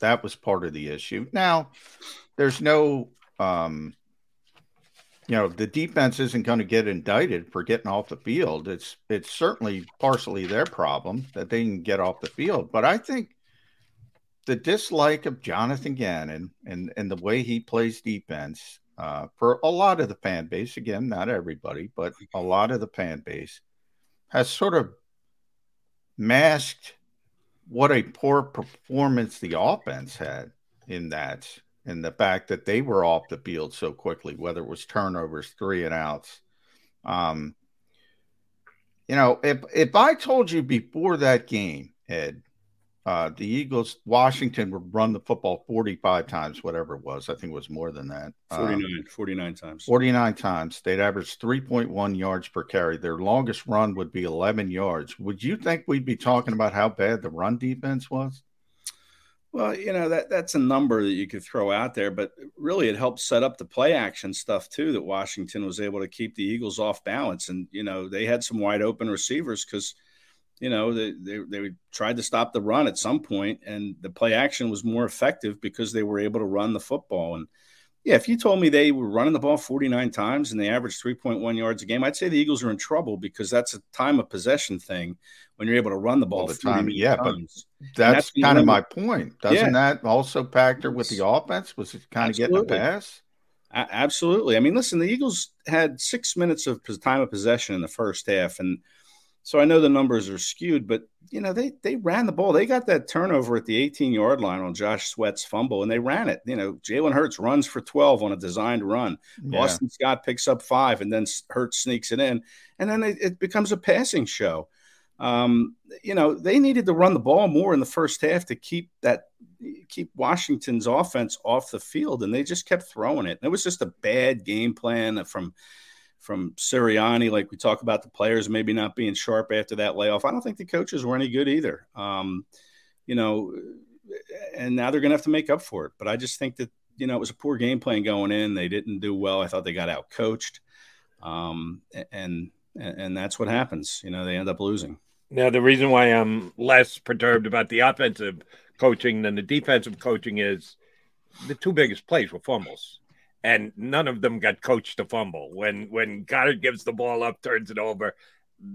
that was part of the issue. Now, there's no, um, you know, the defense isn't going to get indicted for getting off the field. It's it's certainly partially their problem that they can get off the field, but I think the dislike of Jonathan Gannon and and the way he plays defense uh, for a lot of the fan base, again, not everybody, but a lot of the fan base, has sort of masked what a poor performance the offense had in that, and the fact that they were off the field so quickly, whether it was turnovers, three and outs. Um, you know, if if I told you before that game, Ed, uh, the Eagles, Washington would run the football 45 times, whatever it was. I think it was more than that. Uh, 49, 49 times. 49 times. They'd average 3.1 yards per carry. Their longest run would be 11 yards. Would you think we'd be talking about how bad the run defense was? Well, you know that that's a number that you could throw out there, but really it helped set up the play action stuff too. That Washington was able to keep the Eagles off balance, and you know they had some wide open receivers because you know they, they they tried to stop the run at some point, and the play action was more effective because they were able to run the football. And yeah, if you told me they were running the ball 49 times and they averaged 3.1 yards a game, I'd say the Eagles are in trouble because that's a time of possession thing when you're able to run the ball All the time, yeah, but times. And That's, you kind of my point. Doesn't Yeah. that also factor with the offense? Was it kind of getting a pass? Absolutely. I mean, listen, the Eagles had six minutes of time of possession in the first half, and so I know the numbers are skewed, but you know they they ran the ball. They got that turnover at the 18 yard line on Josh Sweat's fumble, and they ran it. You know, Jalen Hurts runs for 12 on a designed run. Yeah. Boston Scott picks up five, and then Hurts sneaks it in, and then it, it becomes a passing show. Um, you know, they needed to run the ball more in the first half to keep that keep Washington's offense off the field, and they just kept throwing it. And it was just a bad game plan from from Sirianni. Like we talk about the players maybe not being sharp after that layoff. I don't think the coaches were any good either. Um, you know, and now they're going to have to make up for it. But I just think that you know it was a poor game plan going in. They didn't do well. I thought they got out coached, um, and and that's what happens. You know, they end up losing. Now, the reason why I'm less perturbed about the offensive coaching than the defensive coaching is the two biggest plays were fumbles, and none of them got coached to fumble. When when Goedert gives the ball up, turns it over,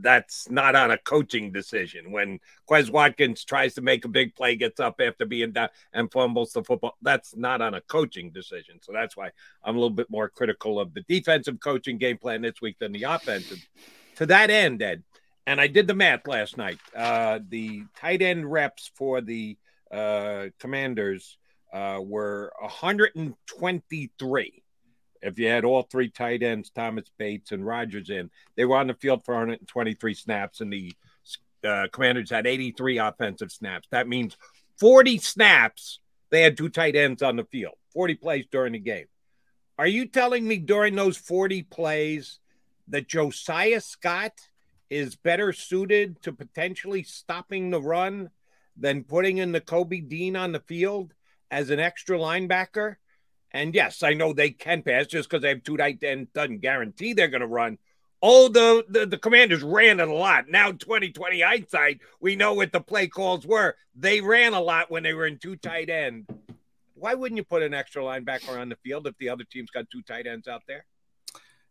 that's not on a coaching decision. When Quez Watkins tries to make a big play, gets up after being down and fumbles the football, that's not on a coaching decision. So that's why I'm a little bit more critical of the defensive coaching game plan this week than the offensive. To that end, Ed, and I did the math last night. Uh, the tight end reps for the uh, Commanders uh, were 123 if you had all three tight ends, Thomas Bates and Rogers in, they were on the field for 123 snaps, and the uh, Commanders had 83 offensive snaps. That means 40 snaps. They had two tight ends on the field, 40 plays during the game. Are you telling me during those 40 plays that Josiah Scott is better suited to potentially stopping the run than putting in Nakobe Dean on the field as an extra linebacker? And yes, I know they can pass just because they have two tight ends doesn't guarantee they're going to run. Oh, the, the, the commanders ran it a lot. Now, 2020 hindsight, we know what the play calls were. They ran a lot when they were in two tight end. Why wouldn't you put an extra linebacker on the field if the other team's got two tight ends out there?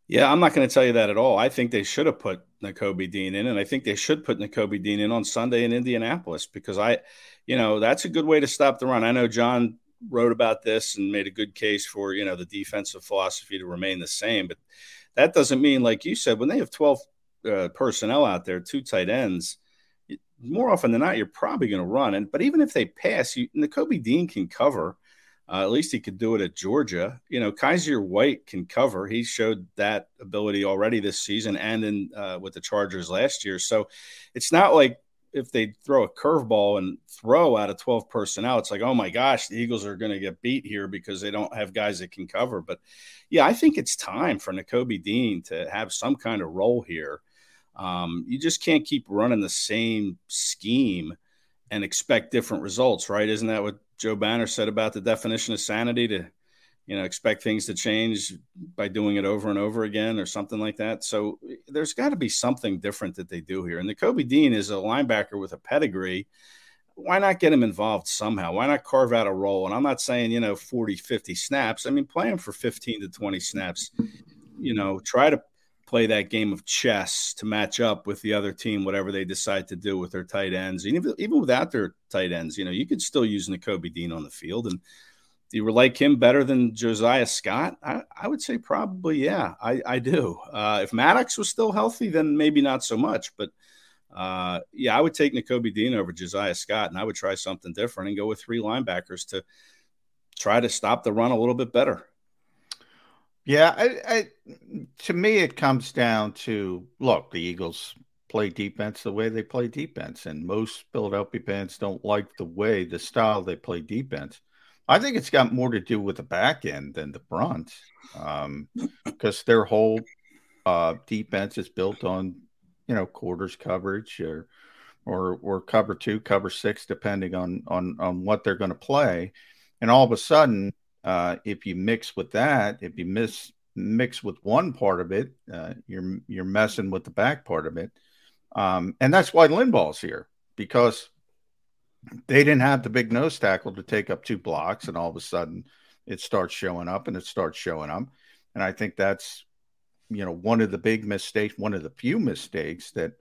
Yeah, I'm not going to tell you that at all. I think they should have put Nakobe Dean in, and I think they should put Nakobe Dean in on Sunday in Indianapolis because I, you know, that's a good way to stop the run. I know John wrote about this and made a good case for you know the defensive philosophy to remain the same. But that doesn't mean, like you said, when they have twelve uh, personnel out there, two tight ends, more often than not, you're probably going to run. And but even if they pass, you Nakobe Dean can cover. Uh, at least he could do it at Georgia. You know, Kyzir White can cover. He showed that ability already this season and in uh, with the Chargers last year. So it's not like if they throw a curveball and throw out of 12 personnel, it's like, oh my gosh, the Eagles are going to get beat here because they don't have guys that can cover. But yeah, I think it's time for Nakobe Dean to have some kind of role here. Um, you just can't keep running the same scheme and expect different results, right? Isn't that what Joe Banner said about the definition of sanity to you know expect things to change by doing it over and over again or something like that. So there's got to be something different that they do here. And Nakobe Dean is a linebacker with a pedigree. Why not get him involved somehow? Why not carve out a role? And i'm not saying you know 40 50 snaps. I mean play him for 15 to 20 snaps. You know try to play that game of chess to match up with the other team whatever they decide to do with their tight ends even, even without their tight ends you know you could still use Nakobe Dean on the field and do you like him better than Josiah Scott? I, I would say probably, yeah, I, I do. Uh, if Maddox was still healthy, then maybe not so much. But uh, yeah, I would take Nakobe Dean over Josiah Scott, and I would try something different and go with three linebackers to try to stop the run a little bit better. Yeah, I, I, to me, it comes down to look, the Eagles play defense the way they play defense, and most Philadelphia fans don't like the way the style they play defense. I think it's got more to do with the back end than the front, um, [clears throat] because their whole uh, defense is built on, you know, quarters coverage or or or cover two, cover six, depending on on on what they're going to play. And all of a sudden, uh, if you mix with that, if you miss mix with one part of it, uh, you're you're messing with the back part of it. Um, and that's why Linval's here because they didn't have the big nose tackle to take up two blocks, and all of a sudden it starts showing up and it starts showing up. And I think that's, you know, one of the big mistakes, one of the few mistakes that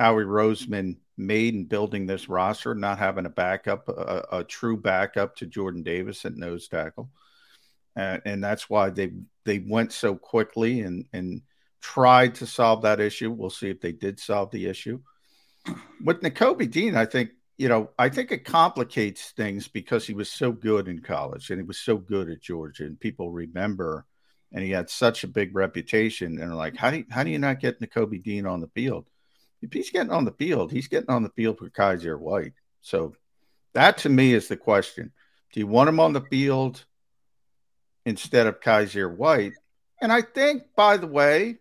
Howie Roseman made in building this roster, not having a backup, a, a true backup to Jordan Davis at nose tackle. Uh, and that's why they they went so quickly and and tried to solve that issue. We'll see if they did solve the issue. With Nakobe Dean, I think you know, I think it complicates things because he was so good in college and he was so good at Georgia, and people remember, and he had such a big reputation. And like, how do you, how do you not get Nakobe Dean on the field? If he's getting on the field, he's getting on the field for Kyzir White. So that to me is the question: Do you want him on the field instead of Kyzir White? And I think, by the way,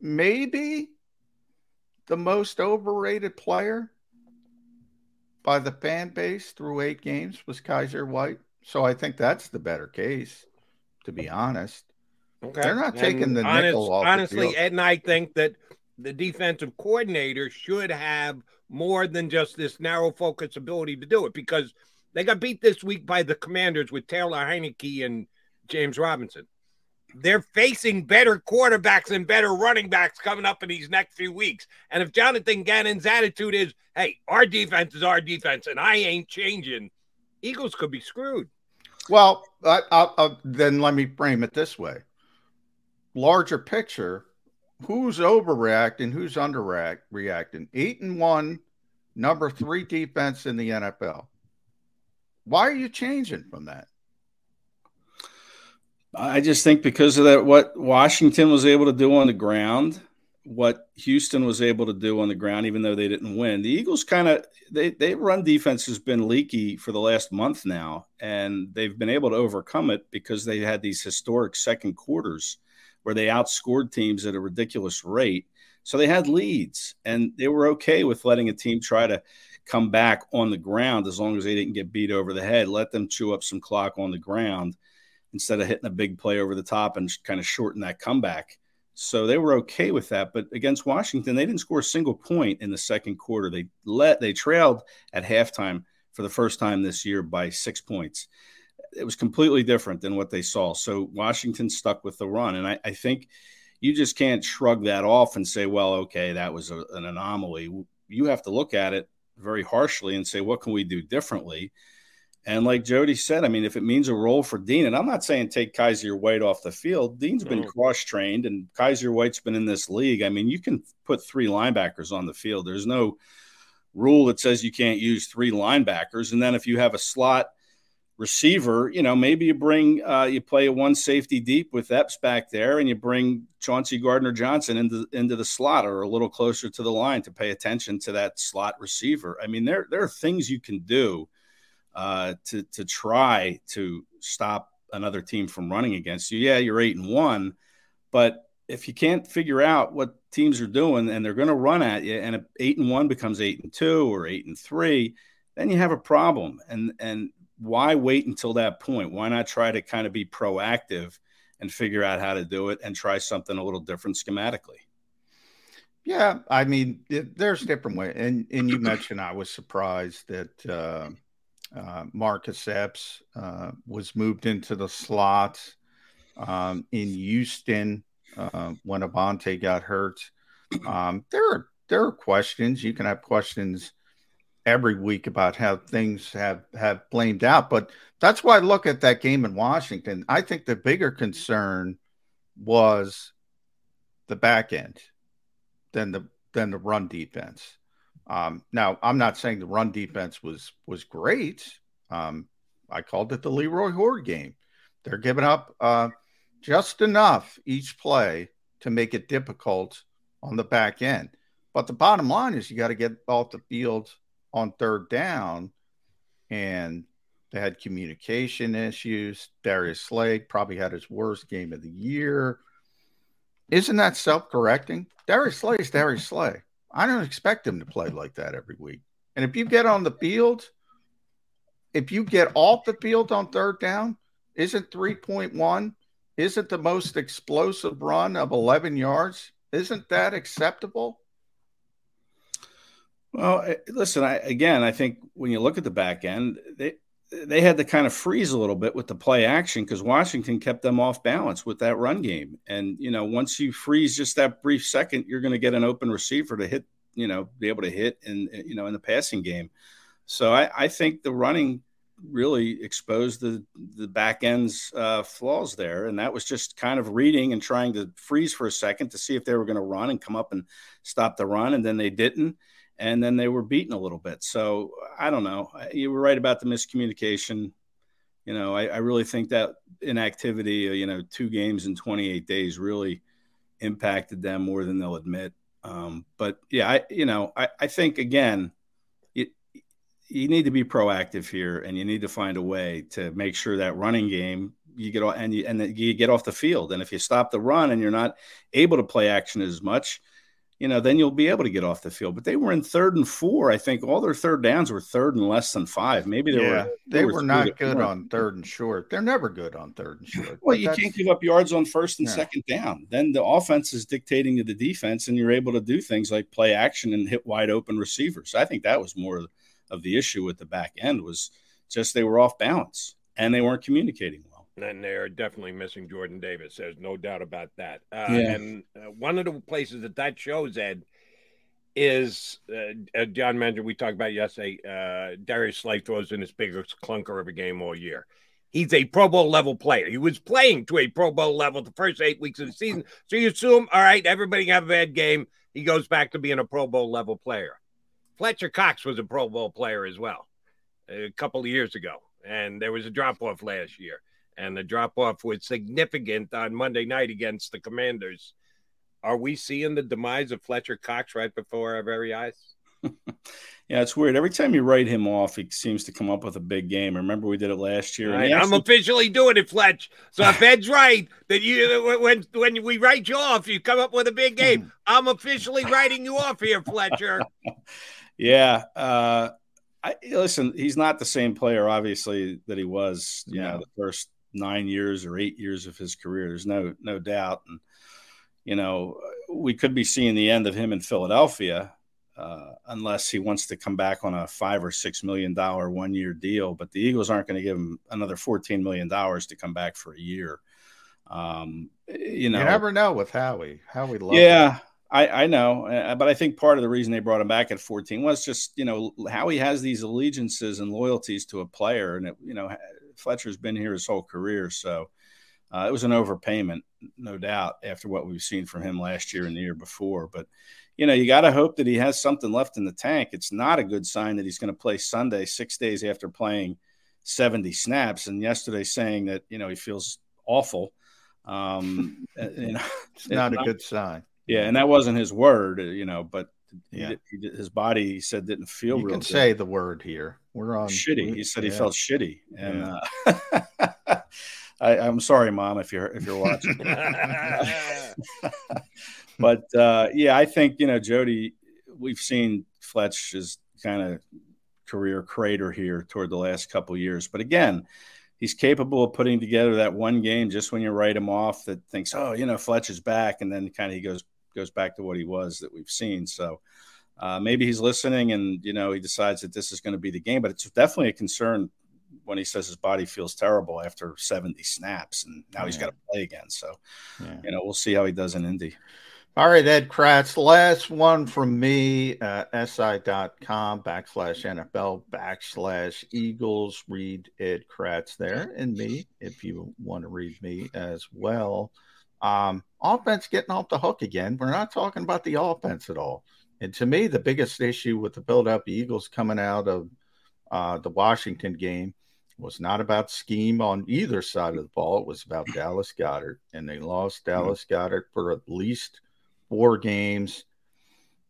maybe the most overrated player by the fan base through eight games was Kyzir White. So I think that's the better case, to be honest. Okay. They're not taking and the honest, nickel off. Honestly, Ed and I think that the defensive coordinator should have more than just this narrow focus ability to do it because they got beat this week by the commanders with Taylor Heinicke and James Robinson. they're facing better quarterbacks and better running backs coming up in these next few weeks. And if Jonathan Gannon's attitude is, hey, our defense is our defense and I ain't changing, Eagles could be screwed. Well, I, I, I, then let me frame it this way larger picture who's overreacting, who's underreacting? Eight and one, number three defense in the NFL. Why are you changing from that? I just think because of that, what Washington was able to do on the ground, what Houston was able to do on the ground, even though they didn't win. The Eagles kind of they they run defense has been leaky for the last month now, and they've been able to overcome it because they had these historic second quarters where they outscored teams at a ridiculous rate. So they had leads, and they were okay with letting a team try to come back on the ground as long as they didn't get beat over the head. Let them chew up some clock on the ground instead of hitting a big play over the top and kind of shorten that comeback. So they were okay with that. But against Washington, they didn't score a single point in the second quarter. They let they trailed at halftime for the first time this year by six points. It was completely different than what they saw. So Washington stuck with the run. And I, I think you just can't shrug that off and say, well, okay, that was a, an anomaly. You have to look at it very harshly and say, what can we do differently? And like Jody said, I mean, if it means a role for Dean, and I'm not saying take Kyzir White off the field, Dean's been mm-hmm. cross trained and Kyzir White's been in this league. I mean, you can put three linebackers on the field. There's no rule that says you can't use three linebackers. And then if you have a slot receiver, you know, maybe you bring, uh, you play a one safety deep with Epps back there and you bring Chauncey Gardner Johnson into, into the slot or a little closer to the line to pay attention to that slot receiver. I mean, there, there are things you can do uh, to to try to stop another team from running against you. Yeah, you're eight and one, but if you can't figure out what teams are doing and they're going to run at you, and eight and one becomes eight and two or eight and three, then you have a problem. And and why wait until that point? Why not try to kind of be proactive and figure out how to do it and try something a little different schematically? Yeah, I mean, there's different ways. And and you mentioned I was surprised that. Uh, uh, Marcus Epps uh, was moved into the slot um, in Houston uh, when Avonte got hurt. Um, there are there are questions. You can have questions every week about how things have have blamed out, but that's why I look at that game in Washington. I think the bigger concern was the back end than the than the run defense. Um, now, I'm not saying the run defense was was great. Um, I called it the Leroy Hoard game. They're giving up uh, just enough each play to make it difficult on the back end. But the bottom line is you got to get off the field on third down. And they had communication issues. Darius Slay probably had his worst game of the year. Isn't that self correcting? Darius Slay is Darius Slay. I don't expect him to play like that every week. And if you get on the field, if you get off the field on third down, isn't 3.1, isn't the most explosive run of 11 yards? Isn't that acceptable? Well, listen, I, again, I think when you look at the back end, they, they had to kind of freeze a little bit with the play action because Washington kept them off balance with that run game. And, you know, once you freeze just that brief second, you're going to get an open receiver to hit, you know, be able to hit in, you know, in the passing game. So I, I think the running really exposed the, the back end's uh, flaws there. And that was just kind of reading and trying to freeze for a second to see if they were going to run and come up and stop the run. And then they didn't and then they were beaten a little bit. So I don't know. You were right about the miscommunication. You know, I, I really think that inactivity, uh, you know, two games in 28 days really impacted them more than they'll admit. Um, but yeah, I, you know, I, I think again, you, need to be proactive here and you need to find a way to make sure that running game you get and you, and you get off the field. And if you stop the run and you're not able to play action as much, you know, then you'll be able to get off the field. But they were in third and four. I think all their third downs were third and less than five. Maybe they yeah, were. They were, not good on third and short. They're never good on third and short. Well, you can't give up yards on first and yeah. second down. Then the offense is dictating to the defense, and you're able to do things like play action and hit wide open receivers. I think that was more of the issue with the back end was just they were off balance and they weren't communicating. And they're definitely missing Jordan Davis. There's no doubt about that. Uh, Yeah. And uh, one of the places that that shows, Ed, is uh, uh, John mentioned we talked about yesterday. Uh, Darius Slay throws in his biggest clunker of a game all year. He's a Pro Bowl level player. He was playing to a Pro Bowl level the first eight weeks of the season. So you assume, all right, everybody have a bad game. He goes back to being a Pro Bowl level player. Fletcher Cox was a Pro Bowl player as well a couple of years ago, and there was a drop off last year, and the drop off was significant on Monday night against the Commanders. Are we seeing the demise of Fletcher Cox right before our very eyes? [laughs] Yeah, it's weird. Every time you write him off, he seems to come up with a big game. Remember, we did it last year. Right, he I'm officially doing it, Fletch. So if Ed's right that you when when we write you off, you come up with a big game. [laughs] I'm officially writing you off here, Fletcher. [laughs] Yeah. Uh, I listen. He's not the same player, obviously, that he was. You know, the first nine years or eight years of his career. There's no no doubt. And you know, we could be seeing the end of him in Philadelphia, uh, unless he wants to come back on a five or six million dollar one year deal. But the Eagles aren't going to give him another fourteen million dollars to come back for a year. Um, you know, you never know with Howie. Howie loves yeah, I, I know, uh, but I think part of the reason they brought him back at 14 was just you know how he has these allegiances and loyalties to a player, and it, you know Fletcher's been here his whole career, so uh, it was an overpayment, no doubt, after what we've seen from him last year and the year before. But you know you got to hope that he has something left in the tank. It's not a good sign that he's going to play Sunday six days after playing 70 snaps, and yesterday saying that you know he feels awful. Um, [laughs] you know, It's not a good sign. yeah, and that wasn't his word, uh, you know, but Yeah. he his body he said didn't feel You real can good. say the word here. We're on shitty. He said he yeah. felt shitty, and uh, [laughs] I, I'm sorry, mom, if you're if you're watching. [laughs] [laughs] but uh, yeah, I think you know Jody. We've seen Fletch's kind of career crater here toward the last couple years, but again, he's capable of putting together that one game just when you write him off that thinks, oh, you know, Fletch is back, and then kind of he goes goes back to what he was that we've seen. So uh, maybe he's listening, and you know, he decides that this is going to be the game. But it's definitely a concern when he says his body feels terrible after 70 snaps, and now he's got to play again. So Yeah. you know, we'll see how he does in Indy. All right, Ed Kracz. Last one from me, uh, si.com backslash NFL backslash Eagles. Read Ed Kracz there and me if you want to read me as well. Um, offense getting off the hook again. We're not talking about the offense at all. And to me, the biggest issue with the Philadelphia Eagles coming out of uh, the Washington game was not about scheme on either side of the ball. It was about Dallas Goedert, and they lost Dallas Goedert for at least four games.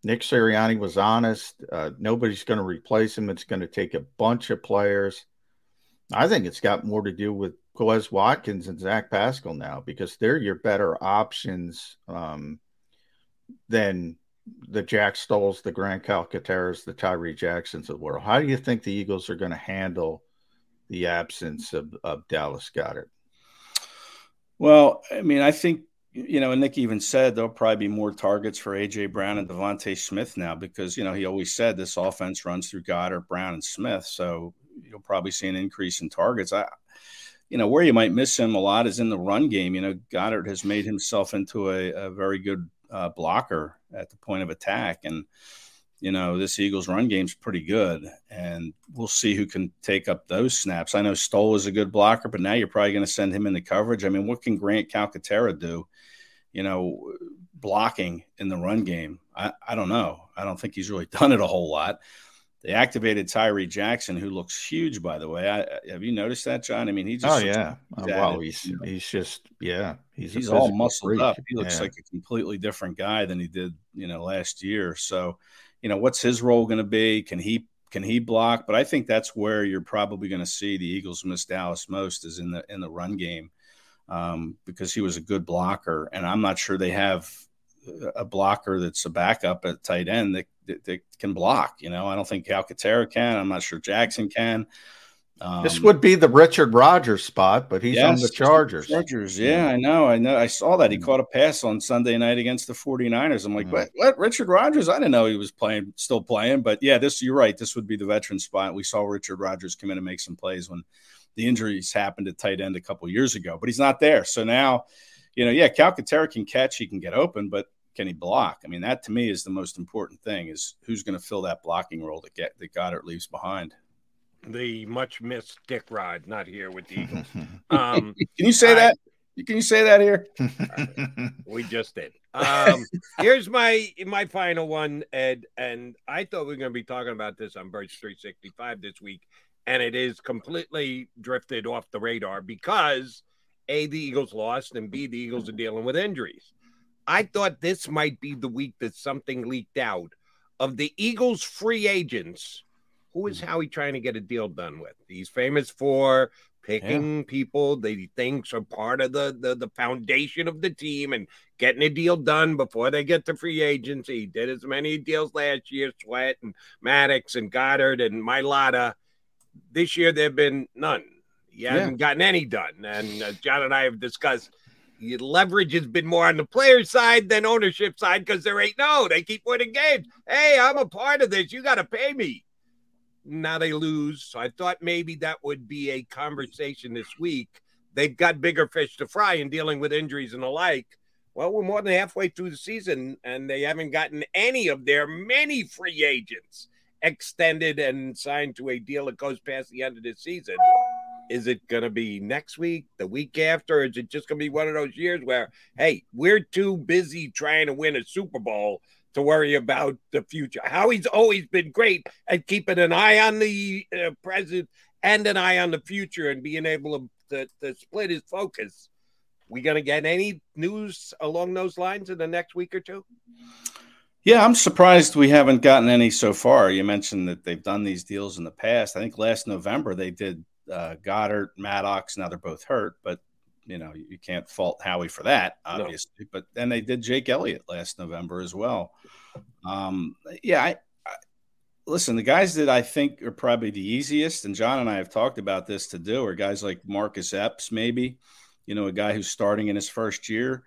Nick Sirianni was honest. Uh, nobody's going to replace him. It's going to take a bunch of players. I think it's got more to do with Quez Watkins and Zach Pascal now because they're your better options um, than the Jack Stolls, the Grant Calcaterras, the Tyree Jacksons of the world. How do you think the Eagles are going to handle the absence of, of Dallas Goedert? Well, I mean, I think you know, and Nick even said there'll probably be more targets for AJ Brown and DeVonta Smith now because you know he always said this offense runs through Goedert, Brown, and Smith, so you'll probably see an increase in targets. I, you know, where you might miss him a lot is in the run game. You know, Goedert has made himself into a, a very good uh, blocker at the point of attack, and you know this Eagles run game's pretty good, and we'll see who can take up those snaps. I know Stoll is a good blocker, but now you're probably going to send him into coverage. I mean, what can Grant Calcaterra do? You know, blocking in the run game. I, I don't know. I don't think he's really [laughs] done it a whole lot. They activated Tyree Jackson, who looks huge, by the way. I, have you noticed that, John? I mean, he just Oh yeah. Uh, well, he's you know. he's just yeah. He's he's all muscled freak. up. He looks Yeah. like a completely different guy than he did, you know, last year. So, you know, what's his role going to be? Can he can he block? But I think that's where you're probably going to see the Eagles miss Dallas most is in the in the run game um, because he was a good blocker, and I'm not sure they have a blocker that's a backup at tight end that, that, that can block. You know, I don't think Calcaterra can. I'm not sure Jackson can. Um, this would be the Richard Rogers spot, but he's on the Chargers. Chargers, yeah, I know. I know. I saw that. He caught a pass on Sunday night against the 49ers. I'm like, Yeah. what? What? Richard Rogers? I didn't know he was playing, still playing. But yeah, this you're right. This would be the veteran spot. We saw Richard Rogers come in and make some plays when the injuries happened at tight end a couple years ago, but he's not there. So now, you know, yeah, Calcaterra can catch, he can get open, but can he block? I mean, that to me is the most important thing: is who's going to fill that blocking role that get that Goedert leaves behind. The much missed Dick Rod not here with the [laughs] Eagles. Um, can you say I- that? Can you say that here? [laughs] we just did. Um, here's my my final one, Ed. And I thought we were going to be talking about this on Birds 365 this week, and it is completely drifted off the radar because a the Eagles lost, and b the Eagles are dealing with injuries. I thought this might be the week that something leaked out of the Eagles free agents. Who is Howie trying to get a deal done with? He's famous for picking people that he thinks are part of the, the the foundation of the team and getting a deal done before they get to free agency. He did as many deals last year, Sweat and Maddox and Goedert and Mailata. This year there have been none. He hasn't gotten any done. And uh, John and I have discussed leverage has been more on the player side than ownership side because there ain't no. They keep winning games. Hey, I'm a part of this. You got to pay me now they lose. So I thought maybe that would be a conversation this week. They've got bigger fish to fry in dealing with injuries and the like. Well, we're more than halfway through the season, and they haven't gotten any of their many free agents extended and signed to a deal that goes past the end of the season. Is it going to be next week, the week after? Is it just going to be one of those years where, hey, we're too busy trying to win a Super Bowl to worry about the future. Howie's always been great at keeping an eye on the uh, present and an eye on the future and being able to, to, to split his focus. We going to get any news along those lines in the next week or two? Yeah, I'm surprised we haven't gotten any so far. You mentioned that they've done these deals in the past. I think last November they did uh, Goedert, Maddox. Now they're both hurt, but you know you can't fault Howie for that, obviously. But then they did Jake Elliott last November as well. Um, yeah, I, I listen. The guys that I think are probably the easiest, and John and I have talked about this to do, are guys like Marcus Epps, maybe. You know, a guy who's starting in his first year.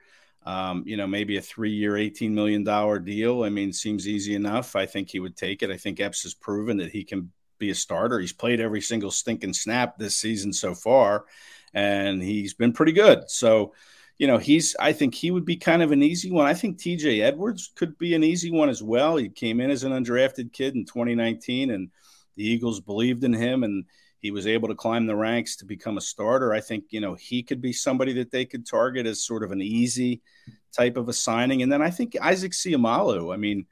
Um, you know, maybe a three-year, eighteen million dollar deal. I mean, seems easy enough. I think he would take it. I think Epps has proven that he can be a starter. He's played every single stinking snap this season so far, and he's been pretty good. So, you know, he's. I think he would be kind of an easy one. I think T.J. Edwards could be an easy one as well. He came in as an undrafted kid in 2019, and the Eagles believed in him and he was able to climb the ranks to become a starter. I think, you know, he could be somebody that they could target as sort of an easy type of a signing. And then I think Isaac Seumalo, I mean,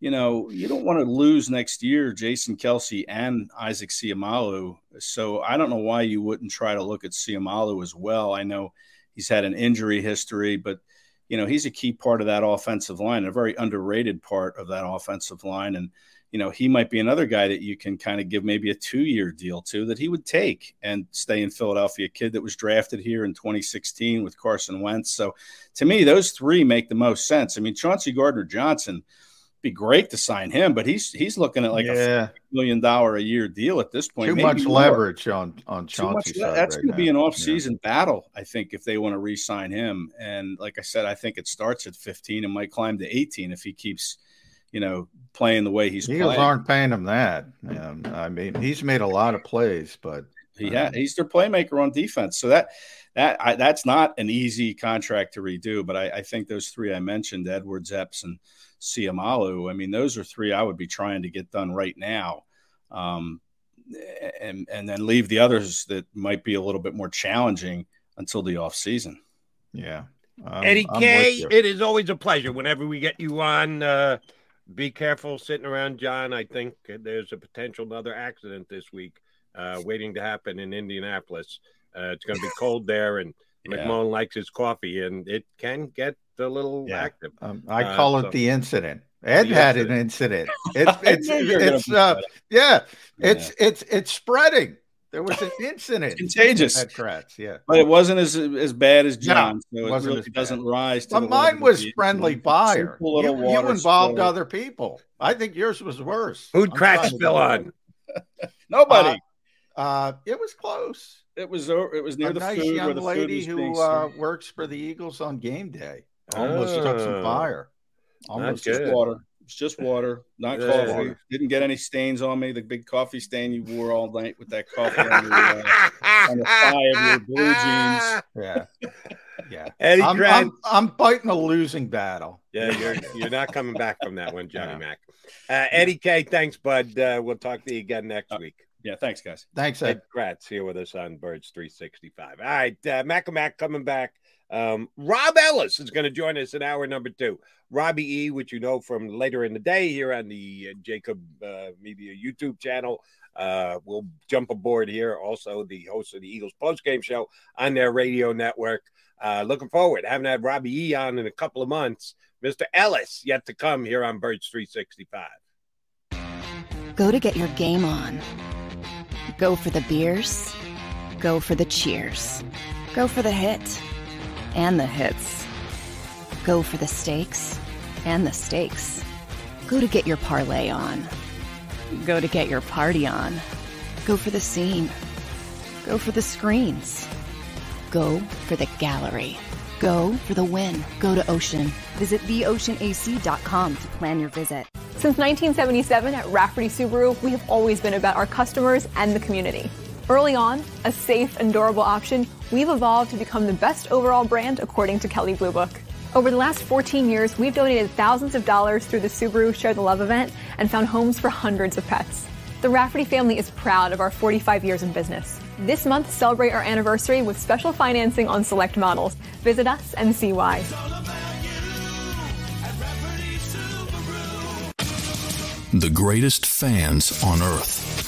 you know, you don't want to lose next year Jason Kelce and Isaac Seumalo. So I don't know why you wouldn't try to look at Seumalo as well. I know he's had an injury history, but you know, he's a key part of that offensive line, a very underrated part of that offensive line. And you know, he might be another guy that you can kind of give maybe a two year deal to that he would take and stay in Philadelphia. A kid that was drafted here in 2016 with Carson Wentz. So to me, those three make the most sense. I mean, Chauncey Gardner Johnson be great to sign him, but he's he's looking at like Yeah. a million dollar a year deal at this point. Too maybe much more. leverage on on much le- That's right going to be an Yeah. off-season battle, I think, if they want to re-sign him. And like I said, I think it starts at 15 and might climb to 18 if he keeps, you know, playing the way he's Eagles playing. aren't paying him that. Um, I mean, he's made a lot of plays, but He ha- he's their playmaker on defense. So that that I, that's not an easy contract to redo. But I, I think those three I mentioned, Edwards, Epps, and Seumalo. I mean, those are three I would be trying to get done right now, um, and and then leave the others that might be a little bit more challenging until the off season. Yeah, Eddie K, it is always a pleasure whenever we get you on. Uh, be careful sitting around, John. I think there's a potential another accident this week uh, waiting to happen in Indianapolis. Uh, it's going to be cold there, and [laughs] Yeah. McMullen likes his coffee, and it can get a little active. Um, I Uh, call it so- the incident. Ed The had an incident. incident. [laughs] It's it's knew you it's uh, yeah, it's it's it's spreading. There was an incident. Contagious. at Kracz, yeah. But it wasn't as as bad as No, John, so it wasn't really doesn't rise. To But the mine was the- friendly Simple fire. You, little you involved spill. other people. I think yours was worse. Who'd I'm Kracz spill on? [laughs] Nobody. Uh, uh, it was close. It was o- it was near a the nice food where young the food lady who uh, works for the Eagles on game day almost took some Oh. fire. Almost just water. It's just water, not Yeah. coffee. Didn't get any stains on me. The big coffee stain you wore all night with that coffee. on your, uh, on the thigh of your blue jeans. [laughs] Yeah. Yeah. Eddie I'm, Grant. I'm, I'm fighting a losing battle. Yeah, you're you're not coming back from that one, Johnny Mac. Uh, Eddie K, thanks, bud. Uh, we'll talk to you again next week. Yeah, thanks, guys. Thanks, Ed Ed. Kracz here with us on Birds 365. All right, uh, Mac and Mac coming back. Um, Rob Ellis is going to join us in hour number two. Robbie E, which you know from later in the day here on the uh, JAKIB uh, Media YouTube channel, uh, will jump aboard here. Also, the host of the Eagles postgame show on their radio network. Uh, looking forward. Haven't had Robbie E on in a couple of months. Mr. Ellis yet to come here on Birds 365. Go to get your game on. Go for the beers. Go for the cheers. Go for the hit and the hits. Go for the stakes and the stakes. Go to get your parlay on. Go to get your party on. Go for the scene. Go for the screens. Go for the gallery. Go for the win. Go to Ocean. Visit theoceanac.com to plan your visit. Since 1977 at Rafferty Subaru, we have always been about our customers and the community. Early on, a safe and durable option, we've evolved to become the best overall brand according to Kelley Blue Book. Over the last 14 years, we've donated thousands of dollars through the Subaru Share the Love event and found homes for hundreds of pets. The Rafferty family is proud of our 45 years in business. This month, celebrate our anniversary with special financing on select models. Visit us and see why. The greatest fans on earth.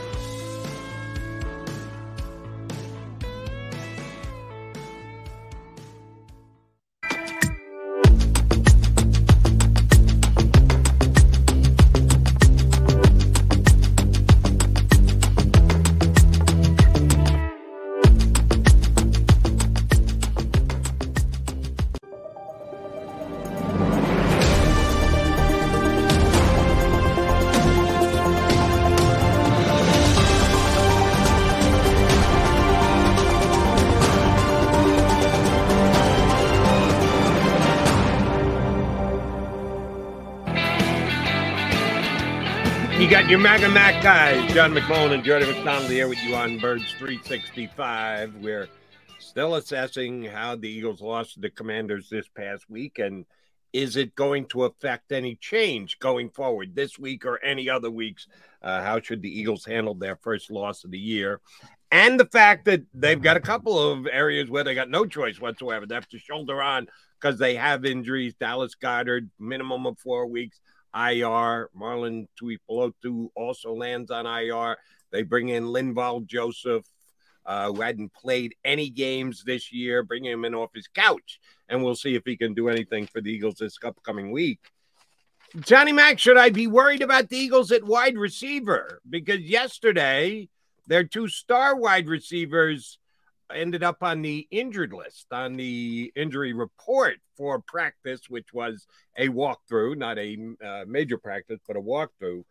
Mac guys, John McMullen and Jordan McDonald here with you on Birds 365. We're still assessing how the Eagles lost to the Commanders this past week, and is it going to affect any change going forward this week or any other weeks? Uh, how should the Eagles handle their first loss of the year? And the fact that they've got a couple of areas where they got no choice whatsoever. They have to shoulder on because they have injuries. Dallas Goedert, minimum of four weeks. IR. Marlon Tuipulotu also lands on IR. They bring in Linval Joseph, uh, who hadn't played any games this year, bring him in off his couch, and we'll see if he can do anything for the Eagles this upcoming week. Johnny Mack, should I be worried about the Eagles at wide receiver? Because yesterday, their two star wide receivers ended up on the injured list, on the injury report for practice, which was a walkthrough, not a uh, major practice, but a walkthrough.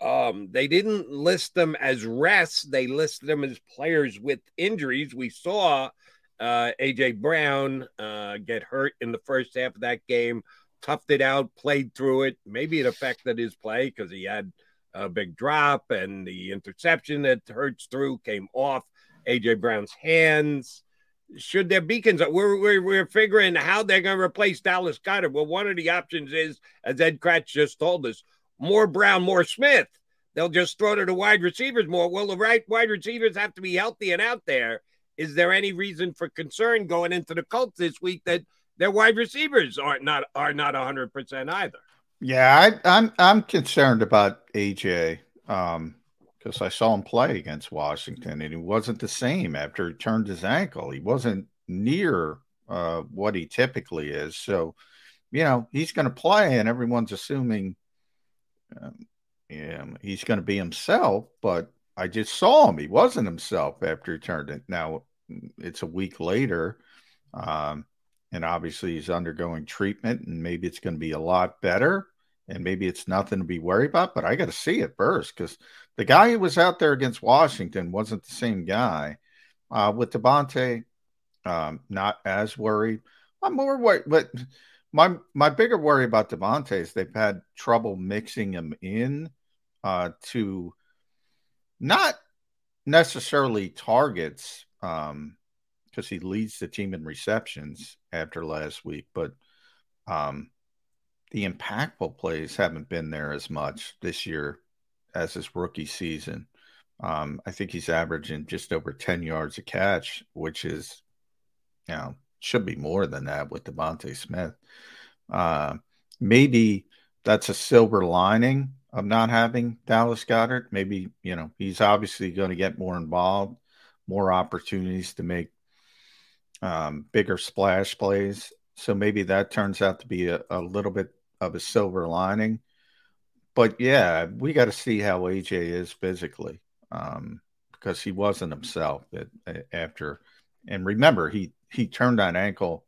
Um, they didn't list them as rests, they listed them as players with injuries. We saw uh, AJ Brown uh, get hurt in the first half of that game, toughed it out, played through it. Maybe it affected his play because he had a big drop, and the interception that Hurts threw came off AJ Brown's hands. Should there be? We're, we're, we're figuring how they're going to replace Dallas Goedert. Well, one of the options is, as Ed Kracz just told us, more Brown, more Smith. They'll just throw to the wide receivers more. Well, the right wide receivers have to be healthy and out there. Is there any reason for concern going into the Colts this week that their wide receivers are not are not 100% either? Yeah, I, I'm I'm concerned about AJ um, because I saw him play against Washington, and he wasn't the same after he turned his ankle. He wasn't near uh, what he typically is. So, you know, he's going to play, and everyone's assuming um, yeah, he's going to be himself. But I just saw him; he wasn't himself after he turned it. Now it's a week later, um, and obviously he's undergoing treatment, and maybe it's going to be a lot better and maybe it's nothing to be worried about, but I got to see it first because the guy who was out there against Washington wasn't the same guy. Uh, with DeVonta, um, not as worried. I'm more worried, but my my bigger worry about DeVonta is they've had trouble mixing him in uh, to not necessarily targets because um, he leads the team in receptions after last week, but um, the impactful plays haven't been there as much this year as his rookie season. Um, I think he's averaging just over 10 yards a catch, which is, you know, should be more than that with DeVonta Smith. Uh, maybe that's a silver lining of not having Dallas Goedert. Maybe, you know, he's obviously going to get more involved, more opportunities to make um, bigger splash plays. So maybe that turns out to be a, a little bit of a silver lining. But yeah, we got to see how AJ is physically um, because he wasn't himself at, after. And remember, he he turned that ankle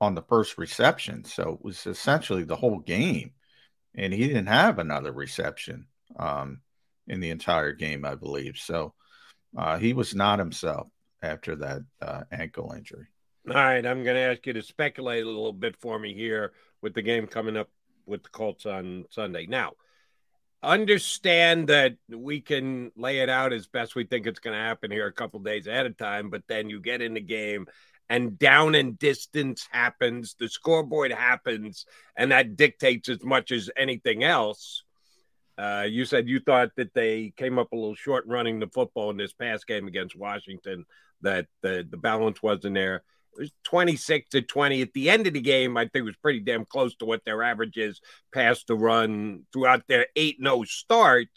on the first reception, so it was essentially the whole game, and he didn't have another reception um, in the entire game, I believe. So uh, he was not himself after that uh, ankle injury. All right, I'm going to ask you to speculate a little bit for me here with the game coming up with the Colts on Sunday. Now, understand that we can lay it out as best we think it's going to happen here a couple days ahead of time, but then you get in the game and down and distance happens, the scoreboard happens, and that dictates as much as anything else. Uh, you said you thought that they came up a little short running the football in this past game against Washington, that the, the balance wasn't there. Was 26 to 20 at the end of the game. I think it was pretty damn close to what their average is past the run throughout their 8 0 start.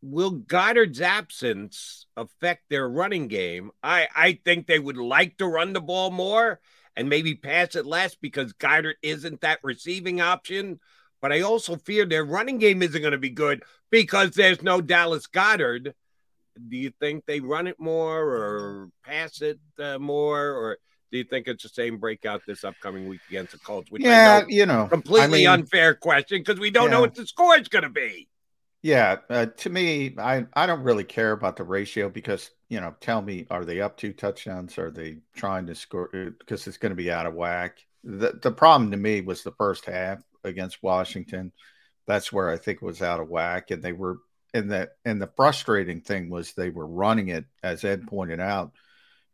Will Goedert's absence affect their running game? I, I think they would like to run the ball more and maybe pass it less because Goedert isn't that receiving option. But I also fear their running game isn't going to be good because there's no Dallas Goedert do you think they run it more or pass it uh, more, or do you think it's the same breakout this upcoming week against the Colts? Which yeah, know, you know, completely I mean, unfair question because we don't yeah. know what the score is going to be. Yeah, uh, to me, I I don't really care about the ratio because you know, tell me, are they up two touchdowns? Are they trying to score because it's going to be out of whack? The the problem to me was the first half against Washington. That's where I think it was out of whack, and they were and that and the frustrating thing was they were running it as Ed pointed out.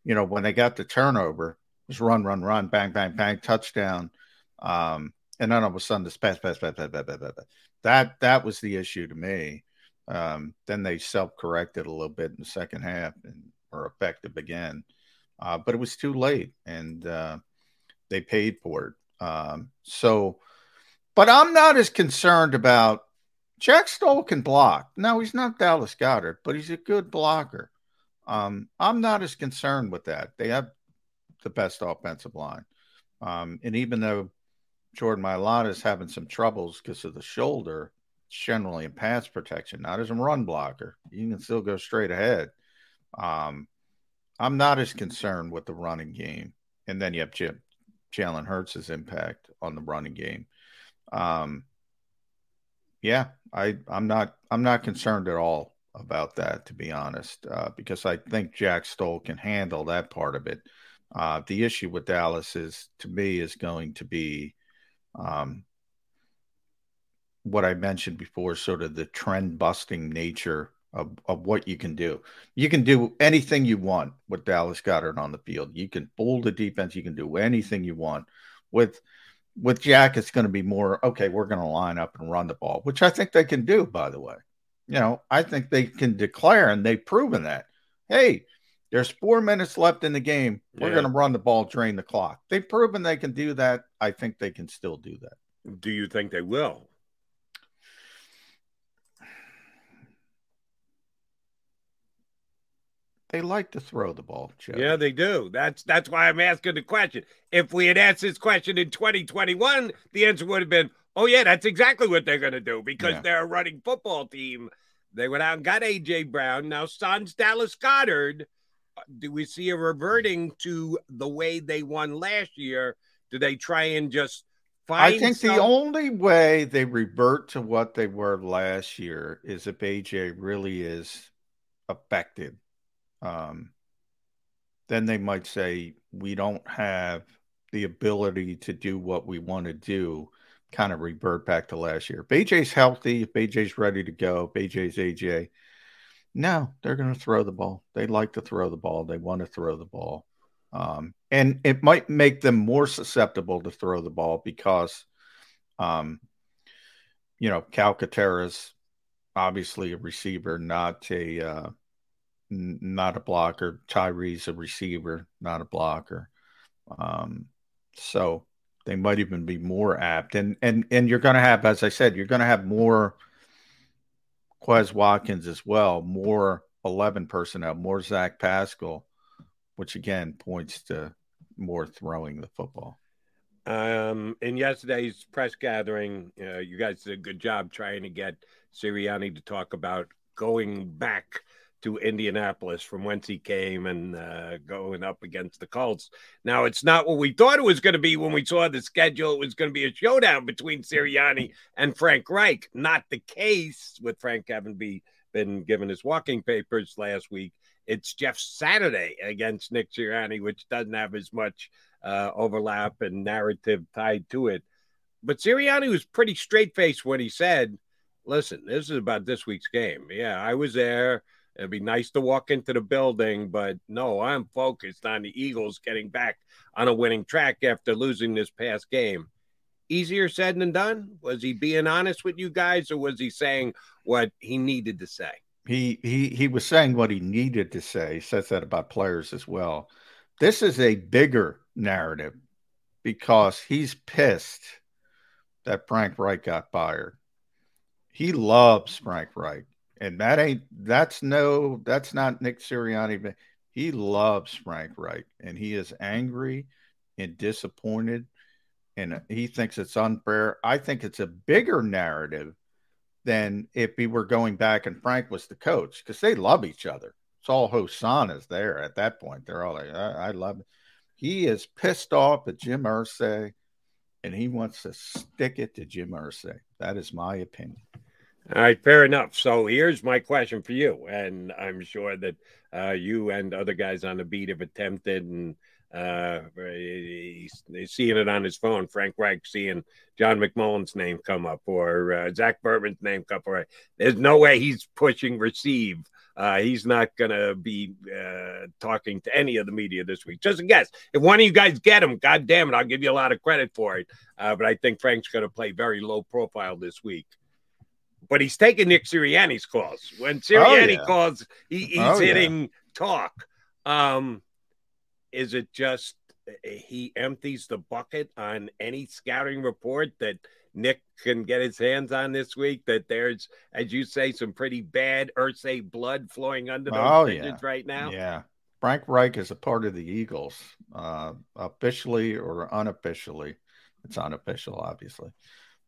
You know, when they got the turnover, it was run, run, run, bang, bang, bang, touchdown. Um, and then all of a sudden this pass, pass, pass, pass, pass, pass, pass. That that was the issue to me. Um, then they self-corrected a little bit in the second half and were effective again. Uh, but it was too late and uh, they paid for it. Um, so, but I'm not as concerned about Jack Stoll can block. No, he's not Dallas Goedert, but he's a good blocker. Um, I'm not as concerned with that. They have the best offensive line. Um, and even though Jordan Mailata is having some troubles because of the shoulder, generally in pass protection, not as a run blocker. You can still go straight ahead. Um, I'm not as concerned with the running game. And then you have Jim, Jalen Hurts' impact on the running game. Um, yeah, I I'm not I'm not concerned at all about that to be honest, uh, because I think Jack Stoll can handle that part of it. Uh, the issue with Dallas is to me is going to be um, what I mentioned before, sort of the trend busting nature of, of what you can do. You can do anything you want with Dallas Goedert on the field. You can fool the defense. You can do anything you want. With with Jack, it's going to be more okay. We're going to line up and run the ball, which I think they can do. By the way, you know, I think they can declare, and they've proven that. Hey, there's four minutes left in the game. We're Yeah. going to run the ball, drain the clock. They've proven they can do that. I think they can still do that. Do you think they will? They like to throw the ball, Joe. Yeah, they do. That's that's why I'm asking the question. If we had asked this question in 2021, the answer would have been, "Oh yeah, that's exactly what they're going to do because Yeah. they're a running football team." They went out and got AJ Brown. Now Sans Dallas Goedert. Uh, do we see a reverting to the way they won last year? Do they try and just find? I think the only way they revert to what they were last year is if AJ really is affected. Um, then they might say we don't have the ability to do what we want to do. Kind of revert back to last year. AJ's healthy, if AJ's ready to go, AJ's AJ, no, they're going to throw the ball. They like to throw the ball. They want to throw the ball. Um, and it might make them more susceptible to throw the ball because, um, you know, Calcaterra's obviously a receiver, not a uh, not a blocker. Tyree's a receiver, not a blocker. Um, so they might even be more apt. And and and you're going to have, as I said, you're going to have more Quez Watkins as well, more eleven personnel, more Zach Pascal, which again points to more throwing the football. Um, in yesterday's press gathering, uh, you guys did a good job trying to get Sirianni to talk about going back to Indianapolis from whence he came and uh, going up against the Colts. Now, it's not what we thought it was going to be when we saw the schedule. It was going to be a showdown between Sirianni and Frank Reich. Not the case with Frank having be, been given his walking papers last week. It's Jeff Saturday against Nick Sirianni, which doesn't have as much uh, overlap and narrative tied to it. But Sirianni was pretty straight faced when he said, Listen, this is about this week's game. Yeah, I was there. It'd be nice to walk into the building, but no, I'm focused on the Eagles getting back on a winning track after losing this past game. Easier said than done? Was he being honest with you guys, or was he saying what he needed to say? He he he was saying what he needed to say. He says that about players as well. This is a bigger narrative because he's pissed that Frank Reich got fired. He loves Frank Reich, and that ain't that's no that's not Nick Sirianni. but He loves Frank Reich, and he is angry and disappointed, and he thinks it's unfair. I think it's a bigger narrative than if he were going back and Frank was the coach because they love each other. It's all Hosannas there at that point. They're all like, I, I love it. He is pissed off at Jim Irsay and he wants to stick it to Jim Irsay. That is my opinion. All right, fair enough. So here's my question for you, and I'm sure that uh, you and other guys on the beat have attempted, and uh, he's, he's seeing it on his phone. Frank Reich seeing John McMullen's name come up, or uh, Zach Berman's name come up. Or there's no way he's pushing receive. Uh, he's not going to be uh, talking to any of the media this week. Just a guess. If one of you guys get him, God damn it, I'll give you a lot of credit for it. Uh, but I think Frank's going to play very low profile this week but he's taking Nick Sirianni's calls. When Sirianni yeah. calls, he, he's Oh, yeah. hitting talk. Um, is it just he empties the bucket on any scouting report that Nick can get his hands on this week? That there's, as you say, some pretty bad Irsay blood flowing under those Oh, yeah. right now. Yeah. Frank Reich is a part of the Eagles, uh, officially or unofficially. It's unofficial, obviously.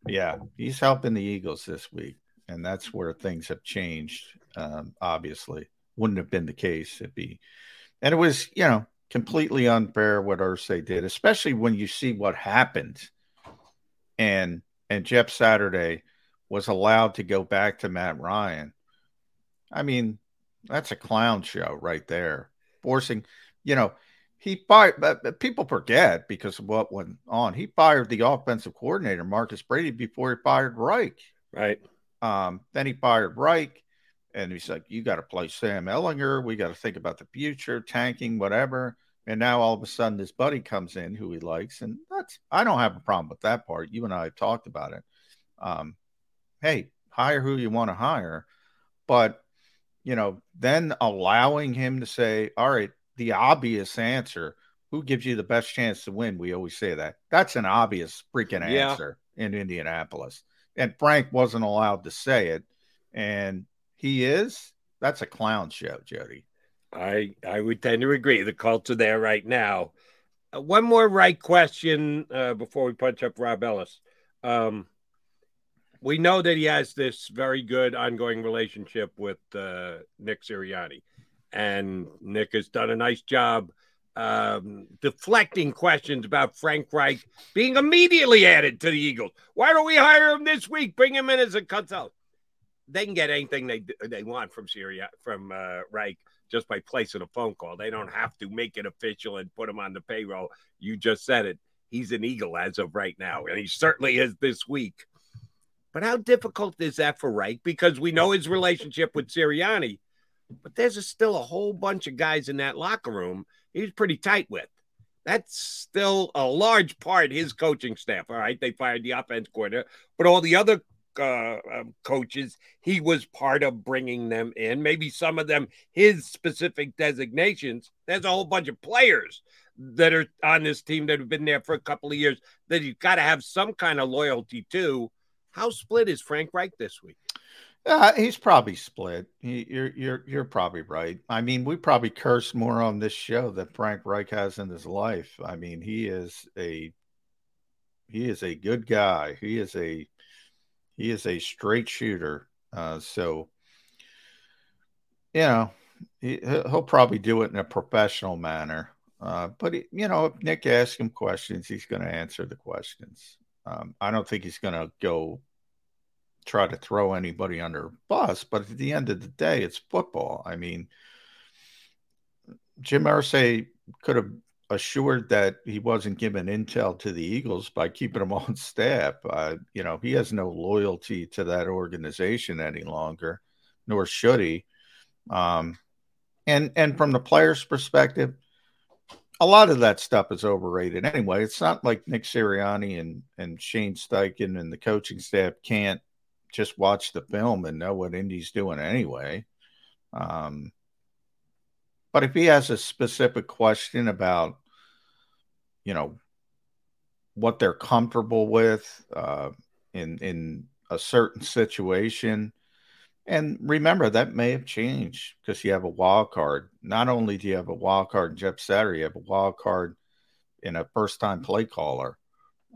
Yeah, he's helping the Eagles this week, and that's where things have changed. Um, obviously, wouldn't have been the case if he, and it was, you know, completely unfair what Irsay did, especially when you see what happened, and and Jeff Saturday was allowed to go back to Matt Ryan. I mean, that's a clown show right there. Forcing, you know, he fired, but people forget because of what went on. He fired the offensive coordinator, Marcus Brady, before he fired Reich. Right. Um, then he fired Reich, and he's like, "You got to play Sam Ehlinger. We got to think about the future, tanking, whatever." And now all of a sudden, this buddy comes in who he likes, and that's I don't have a problem with that part. You and I have talked about it. Um, hey, hire who you want to hire, but you know, then allowing him to say, "All right, the obvious answer." Who gives you the best chance to win? We always say that. That's an obvious freaking Yeah. answer in Indianapolis. And Frank wasn't allowed to say it. And he is. That's a clown show, Jody. I I would tend to agree. The Colts are there right now. Uh, one more right question uh, before we punch up Rob Ellis. Um, we know that he has this very good ongoing relationship with uh, Nick Sirianni, and Nick has done a nice job um, deflecting questions about Frank Reich being immediately added to the Eagles. Why don't we hire him this week? Bring him in as a consultant. They can get anything they they want from Syria from uh, Reich just by placing a phone call. They don't have to make it official and put him on the payroll. You just said it. He's an Eagle as of right now, and he certainly is this week. But how difficult is that for Reich? Because we know his relationship with Sirianni, but there's a, still a whole bunch of guys in that locker room he's pretty tight with. That's still a large part his coaching staff. All right, they fired the offense coordinator, but all the other uh, um, coaches, he was part of bringing them in. Maybe some of them his specific designations. There's a whole bunch of players that are on this team that have been there for a couple of years that you've got to have some kind of loyalty to. How split is Frank Reich this week? Uh, he's probably split. He, you're you're you're probably right. I mean, we probably curse more on this show than Frank Reich has in his life. I mean, he is a he is a good guy. He is a he is a straight shooter. Uh, so you know, he, he'll probably do it in a professional manner. Uh, but he, you know, if Nick asks him questions, he's going to answer the questions. Um, I don't think he's going to go try to throw anybody under a bus, but at the end of the day, it's football. I mean, Jim Irsay could have assured that he wasn't giving intel to the Eagles by keeping him [laughs] on staff. Uh, you know, he has no loyalty to that organization any longer, nor should he. Um, and and from the players' perspective, a lot of that stuff is overrated anyway. It's not like Nick Sirianni and and Shane Steichen and the coaching staff can't just watch the film and know what Indy's doing anyway. Um, but if he has a specific question about, you know, what they're comfortable with uh, in in a certain situation, and remember that may have changed because you have a wild card. Not only do you have a wild card in Jeff Saturday, you have a wild card in a first time play caller.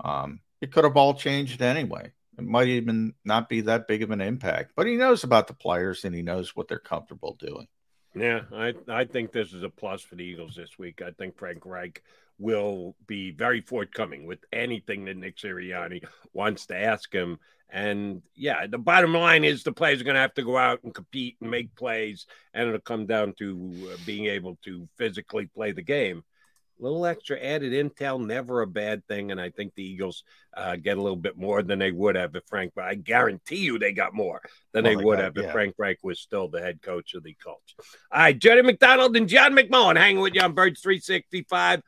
Um, it could have all changed anyway. It might even not be that big of an impact, but he knows about the players and he knows what they're comfortable doing. Yeah, I, I think this is a plus for the Eagles this week. I think Frank Reich will be very forthcoming with anything that Nick Sirianni wants to ask him. And yeah, the bottom line is the players are going to have to go out and compete and make plays, and it'll come down to uh, being able to physically play the game. A little extra added intel, never a bad thing. And I think the Eagles uh, get a little bit more than they would have if Frank, I guarantee you they got more than Well, they would got- have if. Frank Reich was still the head coach of the Colts. All right, Jody McDonald and John McMullen hanging with you on Birds 365.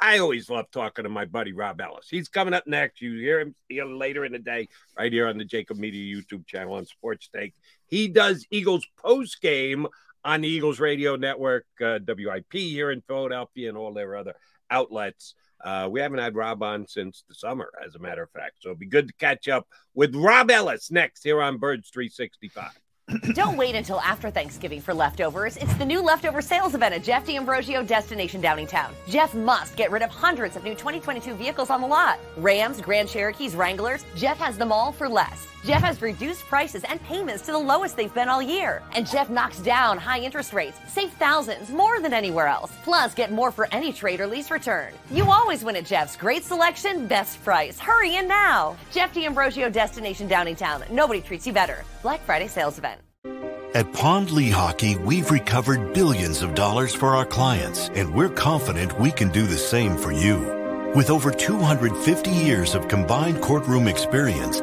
I always love talking to my buddy Rob Ellis. He's coming up next. You hear him here later in the day, right here on the JAKIB Media YouTube channel on Sports Take. He does Eagles post game on the Eagles Radio Network, uh, WIP here in Philadelphia, and all their other outlets. Uh, we haven't had Rob on since the summer, as a matter of fact. So it'd be good to catch up with Rob Ellis next here on Birds 365. [clears throat] Don't wait until after Thanksgiving for leftovers. It's the new leftover sales event at Jeff D'Ambrosio Destination Downingtown. Jeff must get rid of hundreds of new 2022 vehicles on the lot. Rams, Grand Cherokees, Wranglers. Jeff has them all for less. Jeff has reduced prices and payments to the lowest they've been all year. And Jeff knocks down high interest rates. Save thousands more than anywhere else. Plus, get more for any trade or lease return. You always win at Jeff's. Great selection, best price. Hurry in now. Jeff D'Ambrosio Destination Downingtown. Nobody treats you better. Black Friday sales event. At Pond Lehocky, we've recovered billions of dollars for our clients, and we're confident we can do the same for you. With over 250 years of combined courtroom experience,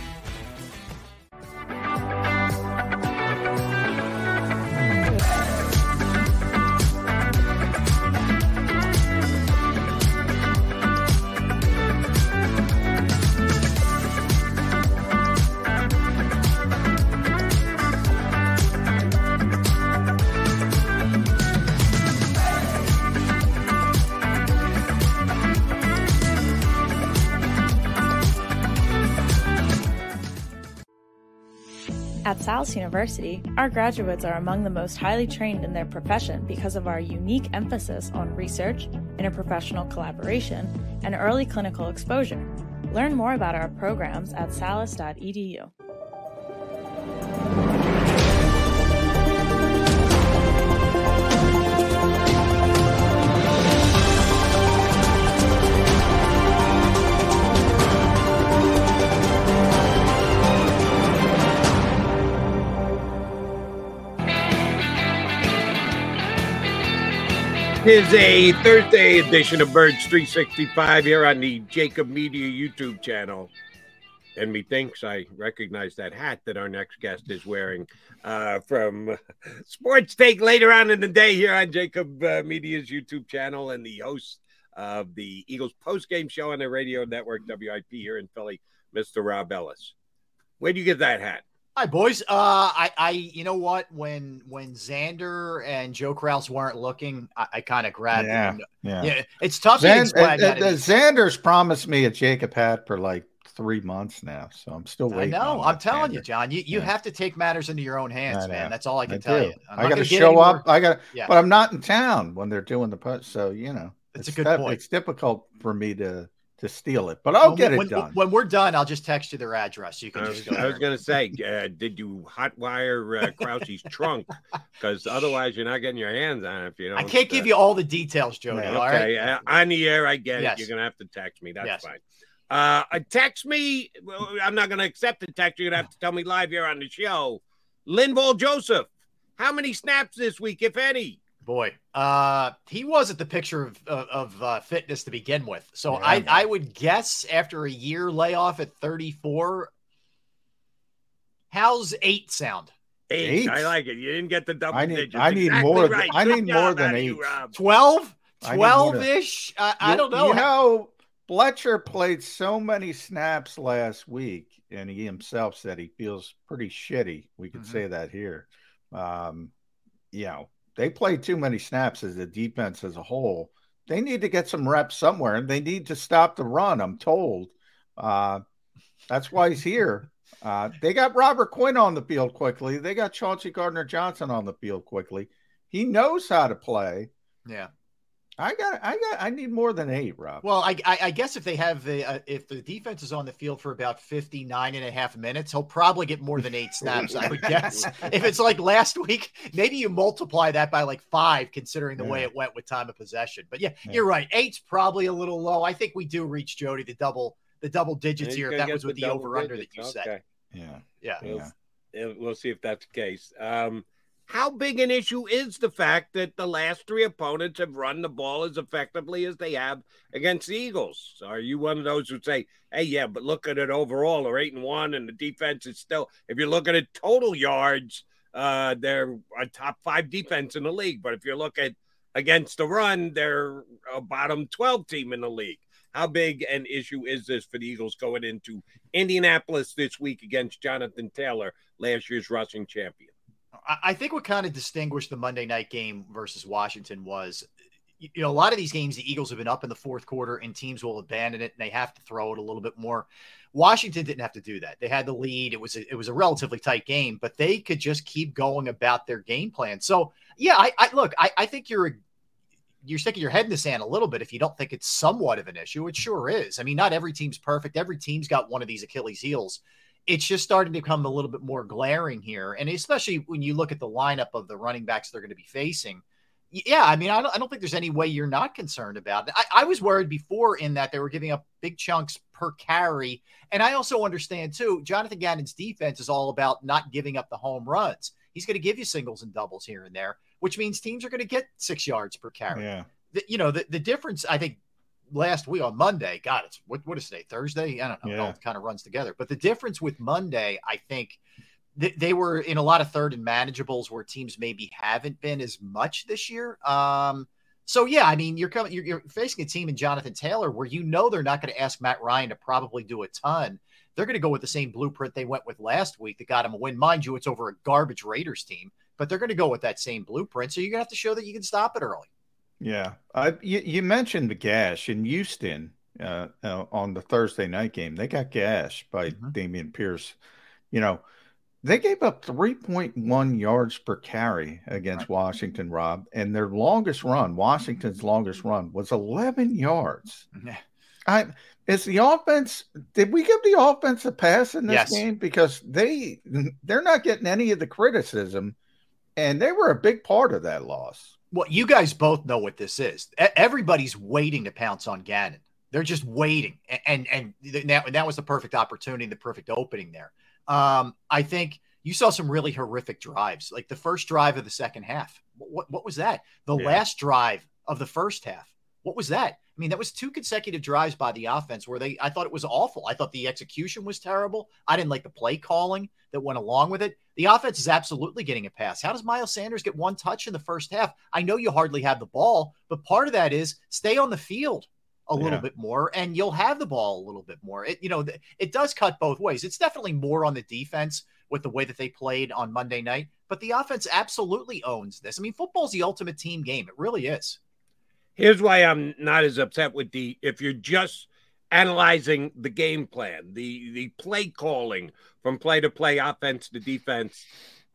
University, our graduates are among the most highly trained in their profession because of our unique emphasis on research, interprofessional collaboration, and early clinical exposure. Learn more about our programs at salus.edu. Here's a Thursday edition of Birds 365 here on the JAKIB Media YouTube channel. And methinks I recognize that hat that our next guest is wearing uh, from [laughs] Sports Take later on in the day here on JAKIB uh, Media's YouTube channel and the host of the Eagles post-game show on the radio network WIP here in Philly, Mr. Rob Ellis. Where do you get that hat? Hi, boys. Uh, I, I, you know what? When when Xander and Joe Kraus weren't looking, I, I kind of grabbed Yeah, yeah. yeah. It's tough to Xan- explain uh, Xander's promised me a JAKIB hat for like three months now, so I'm still I waiting. know. I'm telling you, John. You, you Yeah. have to take matters into your own hands, man. That's all I can I tell do. you. I'm I got to show up. I got, Yeah. but I'm not in town when they're doing the post, so you know, That's a good tough- point. It's difficult for me to to steal it, but I'll When- get it when, done. When we're done, I'll just text you their address. You can I just was, go. I was going to say, uh, did you hotwire uh, Krause's trunk? [laughs] Because otherwise, you're not getting your hands on it if you don't. I can't give uh, you all the details, Jody. Okay, All right. uh, on the air, I get Yes. it. You're going to have to text me. That's Yes. fine. Uh, uh, text me. I'm not going to accept the text. You're going to have to tell me live here on the show. Linval Joseph, how many snaps this week, if any? Boy, uh, he wasn't the picture of of, of uh, fitness to begin with. So Yeah, I man. I would guess after a year layoff at 34, how's eight sound? Eight. Eight? I like it. You didn't get the double I need- digits. I need Exactly more than- I need more than out you, eight. 12? I need more 12 than- ish? I, I don't know. You know, Fletcher played so many snaps last week, and he himself said he feels pretty shitty. We could Mm-hmm. say that here. Um, you know, they play too many snaps as a defense as a whole. They need to get some reps somewhere, and they need to stop the run. I'm told. Uh, that's why he's here. Uh, they got Robert Quinn on the field quickly. They got Chauncey Gardner Johnson on the field quickly. He knows how to play. Yeah. I got, I got, I need more than eight, Rob. Well, I, I, I guess if they have the uh, if the defense is on the field for about 59 and a half minutes, he'll probably get more than eight snaps, I would guess. [laughs] if it's like last week, maybe you multiply that by like five, considering the way it went with time of possession. But yeah, Yeah. you're right. Eight's probably a little low. I think we do reach Jody the double the double digits here. If that was with the double over under that you Okay. said. Yeah. Yeah. We'll, Yeah. we'll see if that's the case. Um, how big an issue is the fact that the last three opponents have run the ball as effectively as they have against the Eagles? Are you one of those who say, "Hey, yeah, but look at it overall, they're eight and one, and the defense is still." If you're looking at total yards, uh, they're a top five defense in the league. But if you look at against the run, they're a bottom twelve team in the league. How big an issue is this for the Eagles going into Indianapolis this week against Jonathan Taylor, last year's rushing champion? I- think what kind of distinguished the Monday night game versus Washington was, you know, a lot of these games, the Eagles have been up in the fourth quarter and teams will abandon it and they have to throw it a little bit more. Washington didn't have to do that. They had the lead. It was a, it was a relatively tight game, but they could just keep going about their game plan. So yeah, I, I look, I, I think you're you're sticking your head in the sand a little bit if you don't think it's somewhat of an issue. It sure is. I mean, not every team's perfect. Every team's got one of these Achilles heels it's just starting to become a little bit more glaring here. And especially when you look at the lineup of the running backs they're going to be facing. Yeah, I mean, I don't, I don't think there's any way you're not concerned about it. I, I was worried before in that they were giving up big chunks per carry. And I also understand, too, Jonathan Gannon's defense is all about not giving up the home runs. He's going to give you singles and doubles here and there, which means teams are going to get six yards per carry. Yeah. The, you know, the, the difference, I think, last week on Monday. God, it's what, what is today? Thursday? I don't know. It all kind of runs together. But the difference with Monday, I think th- they were in a lot of third and manageables where teams maybe haven't been as much this year. Um, so yeah, I mean, you're coming, you're, you're facing a team in Jonathan Taylor where you know they're not going to ask Matt Ryan to probably do a ton. They're going to go with the same blueprint they went with last week that got him a win. Mind you, it's over a garbage Raiders team, but they're going to go with that same blueprint. So you're going to have to show that you can stop it early. Yeah, I you, you mentioned the gash in Houston uh, uh, on the Thursday night game. They got gashed by Dameon Pierce. You know, they gave up 3.1 yards per carry against Washington, Rob, and their longest run, Washington's longest run, was 11 yards. I is the offense? Did we give the offense a pass in this Yes. game because they they're not getting any of the criticism, and they were a big part of that loss. Well, you guys both know what this is. Everybody's waiting to pounce on Gannon. They're just waiting, and and th- that, that was the perfect opportunity, the perfect opening there. Um, I think you saw some really horrific drives, like the first drive of the second half. What what was that? The Yeah. last drive of the first half. What was that? I mean, that was two consecutive drives by the offense where they. I thought it was awful. I thought the execution was terrible. I didn't like the play calling that went along with it. The offense is absolutely getting a pass. How does Miles Sanders get one touch in the first half? I know you hardly have the ball, but part of that is stay on the field a little Yeah. bit more, and you'll have the ball a little bit more. It you know it does cut both ways. It's definitely more on the defense with the way that they played on Monday night, but the offense absolutely owns this. I mean, football's the ultimate team game. It really is. Here's why I'm not as upset with the if you're just analyzing the game plan, the the play calling from play to play, offense to defense.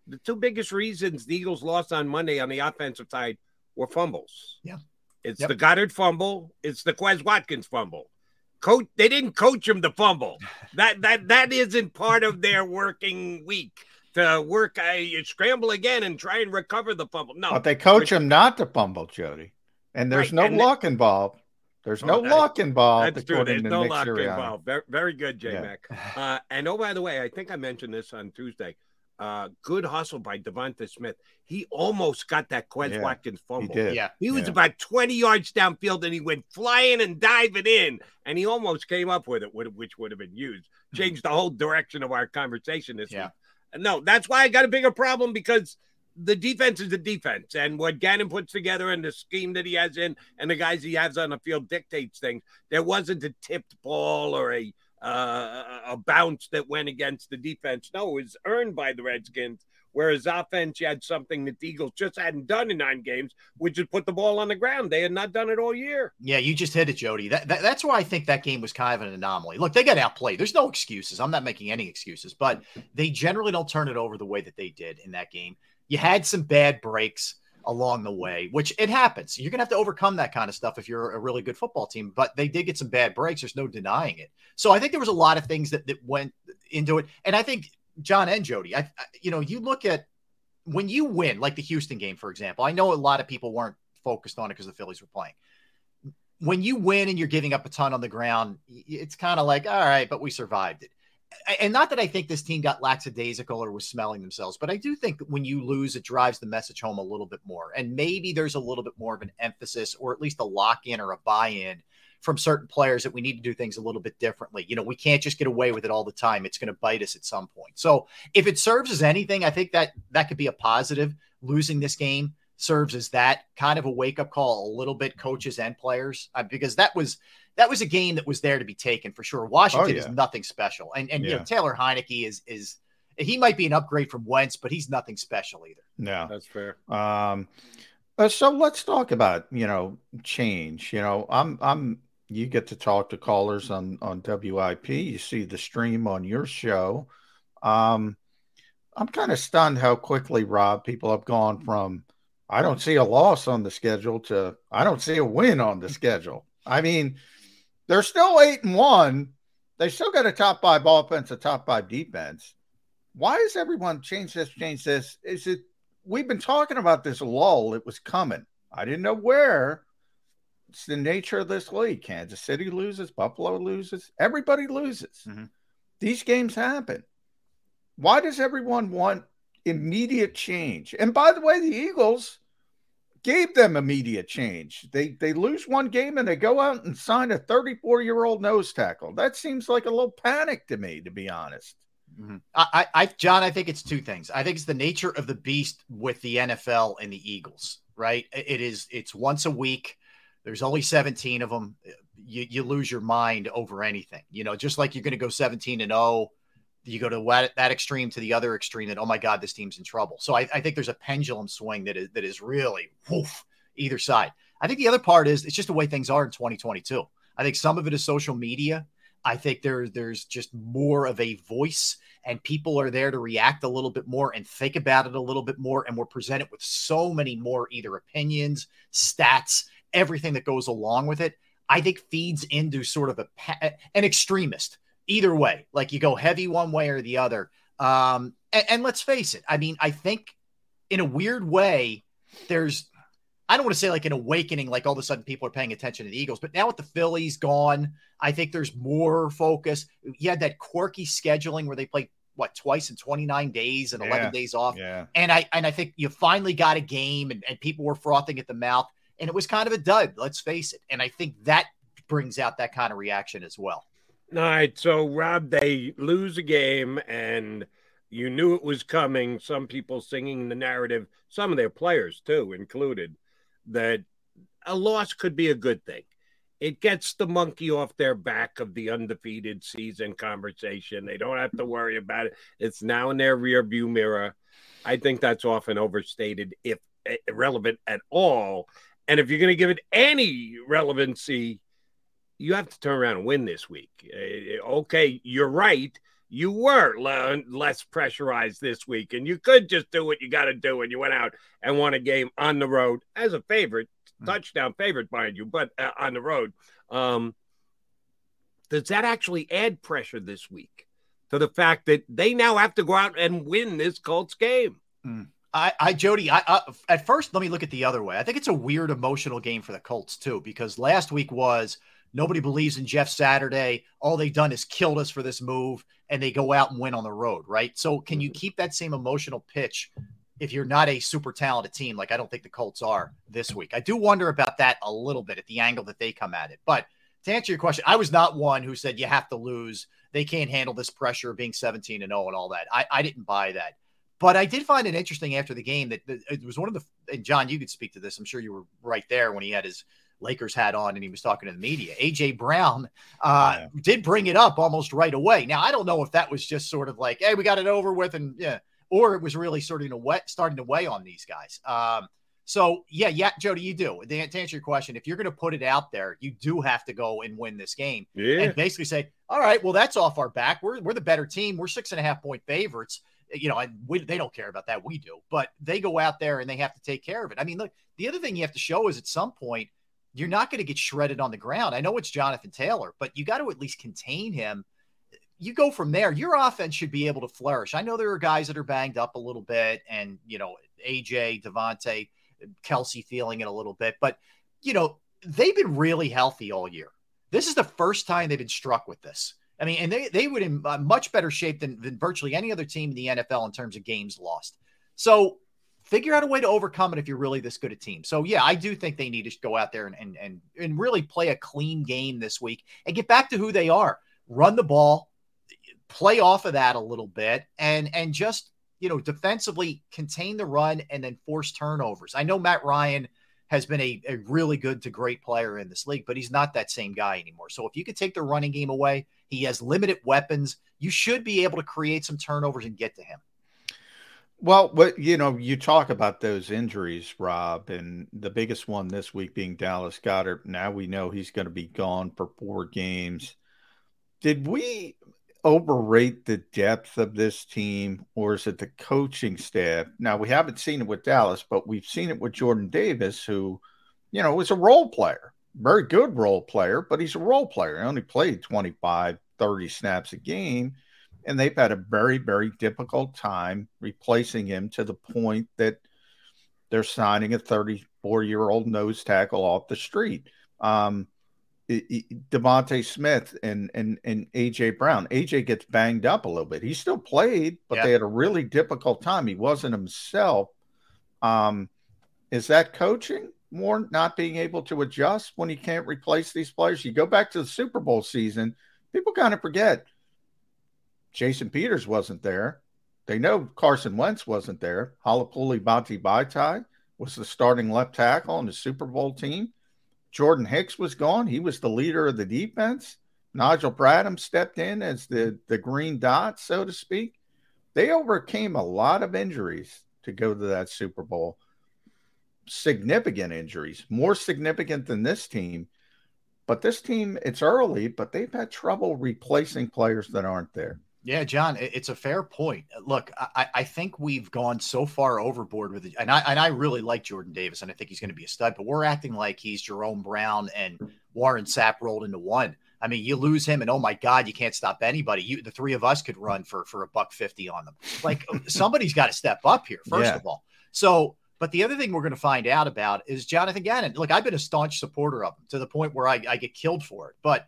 The two biggest reasons the Eagles lost on Monday on the offensive side were fumbles. Yeah. It's Yep. the Goedert fumble, it's the Quez Watkins fumble. Coach they didn't coach him to fumble. That that that isn't part of their working week. To work, uh, you scramble again and try and recover the fumble. No, But they coach him not to fumble, Jody. And there's Right, no and- luck involved. There's no Oh, that- luck involved. That's true. according There's no Nick luck Sirianni. involved. Very, very good, J Yeah. Mac. [laughs] Uh, and oh, by the way, I think I mentioned this on Tuesday. Uh, good hustle by DeVonta Smith. He almost got that Quez Yeah, Watkins he fumble. did. Yeah. He was Yeah. about 20 yards downfield and he went flying and diving in, and he almost came up with it, which would have been used. Changed the whole direction of our conversation this Yeah. week. No, that's why I got a bigger problem because the defense is the defense, and what Gannon puts together and the scheme that he has in, and the guys he has on the field dictates things. There wasn't a tipped ball or a uh, a bounce that went against the defense. No, it was earned by the Redskins. Whereas offense, you had something that the Eagles just hadn't done in nine games, which is put the ball on the ground. They had not done it all year. Yeah, you just hit it, Jody. That, that that's why I think that game was kind of an anomaly. Look, they got outplayed. There's no excuses. I'm not making any excuses, but they generally don't turn it over the way that they did in that game. You had some bad breaks along the way, which it happens. You're gonna have to overcome that kind of stuff if you're a really good football team. But they did get some bad breaks. There's no denying it. So I think there was a lot of things that that went into it, and I think John and Jody, I, I you know, you look at when you win, like the Houston game, for example. I know a lot of people weren't focused on it because the Phillies were playing when you win and you're giving up a ton on the ground, it's kind of like, all right, but we survived it. And not that I think this team got lackadaisical or was smelling themselves, but I do think when you lose, it drives the message home a little bit more. And maybe there's a little bit more of an emphasis or at least a lock in or a buy in from certain players that we need to do things a little bit differently. You know, we can't just get away with it all the time. It's going to bite us at some point. So if it serves as anything, I think that that could be a positive. Losing this game serves as that kind of a wake up call, a little bit, coaches and players, uh, because that was that was a game that was there to be taken for sure. Washington Oh, yeah. is nothing special, and and you know Taylor Heinicke is is he might be an upgrade from Wentz, but he's nothing special either. Yeah. That's fair. Um, uh, so let's talk about you know change. You know, I'm I'm you get to talk to callers on on WIP. You see the stream on your show. Um, I'm kind of stunned how quickly Rob people have gone from I don't see a loss on the schedule to I don't see a win on the schedule. I mean, they're still eight and one. They still got a top five offense, a top five defense. Why is everyone change this, change this? Is it we've been talking about this lull? It was coming. I didn't know where. It's the nature of this league. Kansas City loses, Buffalo loses, everybody loses. Mm-hmm. These games happen. Why does everyone want immediate change? And by the way, the Eagles gave them immediate change. They they lose one game and they go out and sign a 34 year old nose tackle. That seems like a little panic to me, to be honest. Mm-hmm. I, I, I, John, I think it's two things. I think it's the nature of the beast with the NFL and the Eagles, right? It is, it's once a week. There's only 17 of them. You, you lose your mind over anything, you know, just like you're going to go 17 and 0. You go to that, extreme to the other extreme that, oh my God, this team's in trouble. So I, I think there's a pendulum swing that is, that is really woof, either side. I think the other part is it's just the way things are in 2022. I think some of it is social media. I think there, there's just more of a voice and people are there to react a little bit more and think about it a little bit more. And we're presented with so many more either opinions, stats, everything that goes along with it. I think feeds into sort of a an extremist either way. Like you go heavy one way or the other. Um, and, and let's face it. I mean, I think in a weird way, there's I don't want to say like an awakening, like all of a sudden people are paying attention to the Eagles, but now with the Phillies gone, I think there's more focus. You had that quirky scheduling where they played what twice in 29 days and 11 Yeah. days off. Yeah. And I and I think you finally got a game and, and people were frothing at the mouth and it was kind of a dud, let's face it. And I think that brings out that kind of reaction as well. All right, so Rob, they lose a game, and you knew it was coming. Some people singing the narrative, some of their players too included, that a loss could be a good thing. It gets the monkey off their back of the undefeated season conversation. They don't have to worry about it. It's now in their rear view mirror. I think that's often overstated, if eh, relevant at all. And if you're going to give it any relevancy, you have to turn around and win this week. Uh, okay, you're right. You were le- less pressurized this week, and you could just do what you got to do. And you went out and won a game on the road as a favorite, touchdown favorite, mind you, but uh, on the road. Um, does that actually add pressure this week to the fact that they now have to go out and win this Colts game? I, I Jody, I, I at first let me look at the other way. I think it's a weird emotional game for the Colts too, because last week was nobody believes in Jeff Saturday. All they've done is killed us for this move, and they go out and win on the road, right? So can you mm-hmm. keep that same emotional pitch if you're not a super talented team like I don't think the Colts are this week? I do wonder about that a little bit at the angle that they come at it. But to answer your question, I was not one who said you have to lose. They can't handle this pressure of being 17 and 0 and all that. I, I didn't buy that. But I did find it interesting after the game that, that it was one of the and John, you could speak to this. I'm sure you were right there when he had his Lakers hat on and he was talking to the media. AJ Brown uh, did bring it up almost right away. Now I don't know if that was just sort of like, hey, we got it over with, and yeah, or it was really sort of a wet starting to weigh on these guys. Um, so yeah, yeah, Jody, you do. To answer your question, if you're going to put it out there, you do have to go and win this game, Yeah. and basically say, all right, well that's off our back. We're we're the better team. We're six and a half point favorites you know, and we, they don't care about that. We do, but they go out there and they have to take care of it. I mean, look, the other thing you have to show is at some point, you're not going to get shredded on the ground. I know it's Jonathan Taylor, but you got to at least contain him. You go from there. Your offense should be able to flourish. I know there are guys that are banged up a little bit, and you know, AJ, DeVonta, Kelce feeling it a little bit, but you know, they've been really healthy all year. This is the first time they've been struck with this. I mean, and they they would in uh, much better shape than than virtually any other team in the NFL in terms of games lost. So figure out a way to overcome it if you're really this good a team. So yeah, I do think they need to go out there and and and, and really play a clean game this week and get back to who they are. Run the ball, play off of that a little bit, and and just you know defensively contain the run and then force turnovers. I know Matt Ryan has been a, a really good to great player in this league, but he's not that same guy anymore. So if you could take the running game away, he has limited weapons. You should be able to create some turnovers and get to him. Well, what you know, you talk about those injuries, Rob, and the biggest one this week being Dallas Goedert. Now we know he's going to be gone for four games. Did we overrate the depth of this team, or is it the coaching staff? Now we haven't seen it with Dallas, but we've seen it with Jordan Davis, who, you know, is a role player, very good role player, but he's a role player. He only played 25, 30 snaps a game and they've had a very, very difficult time replacing him to the point that they're signing a 34 year old nose tackle off the street. Um, DeVonta Smith and, and and AJ Brown. AJ gets banged up a little bit. He still played, but yeah. they had a really difficult time. He wasn't himself. Um, is that coaching more not being able to adjust when he can't replace these players? You go back to the Super Bowl season, people kind of forget Jason Peters wasn't there. They know Carson Wentz wasn't there. Halapoulivaati Vaitai was the starting left tackle on the Super Bowl team. Jordan Hicks was gone. He was the leader of the defense. Nigel Bradham stepped in as the, the green dot, so to speak. They overcame a lot of injuries to go to that Super Bowl. Significant injuries, more significant than this team. But this team, it's early, but they've had trouble replacing players that aren't there. Yeah, John, it's a fair point. Look, I, I think we've gone so far overboard with it, and I and I really like Jordan Davis, and I think he's going to be a stud. But we're acting like he's Jerome Brown and Warren Sapp rolled into one. I mean, you lose him, and oh my God, you can't stop anybody. You, the three of us, could run for for a buck fifty on them. Like [laughs] somebody's got to step up here, first yeah. of all. So, but the other thing we're going to find out about is Jonathan Gannon. Look, I've been a staunch supporter of him to the point where I, I get killed for it, but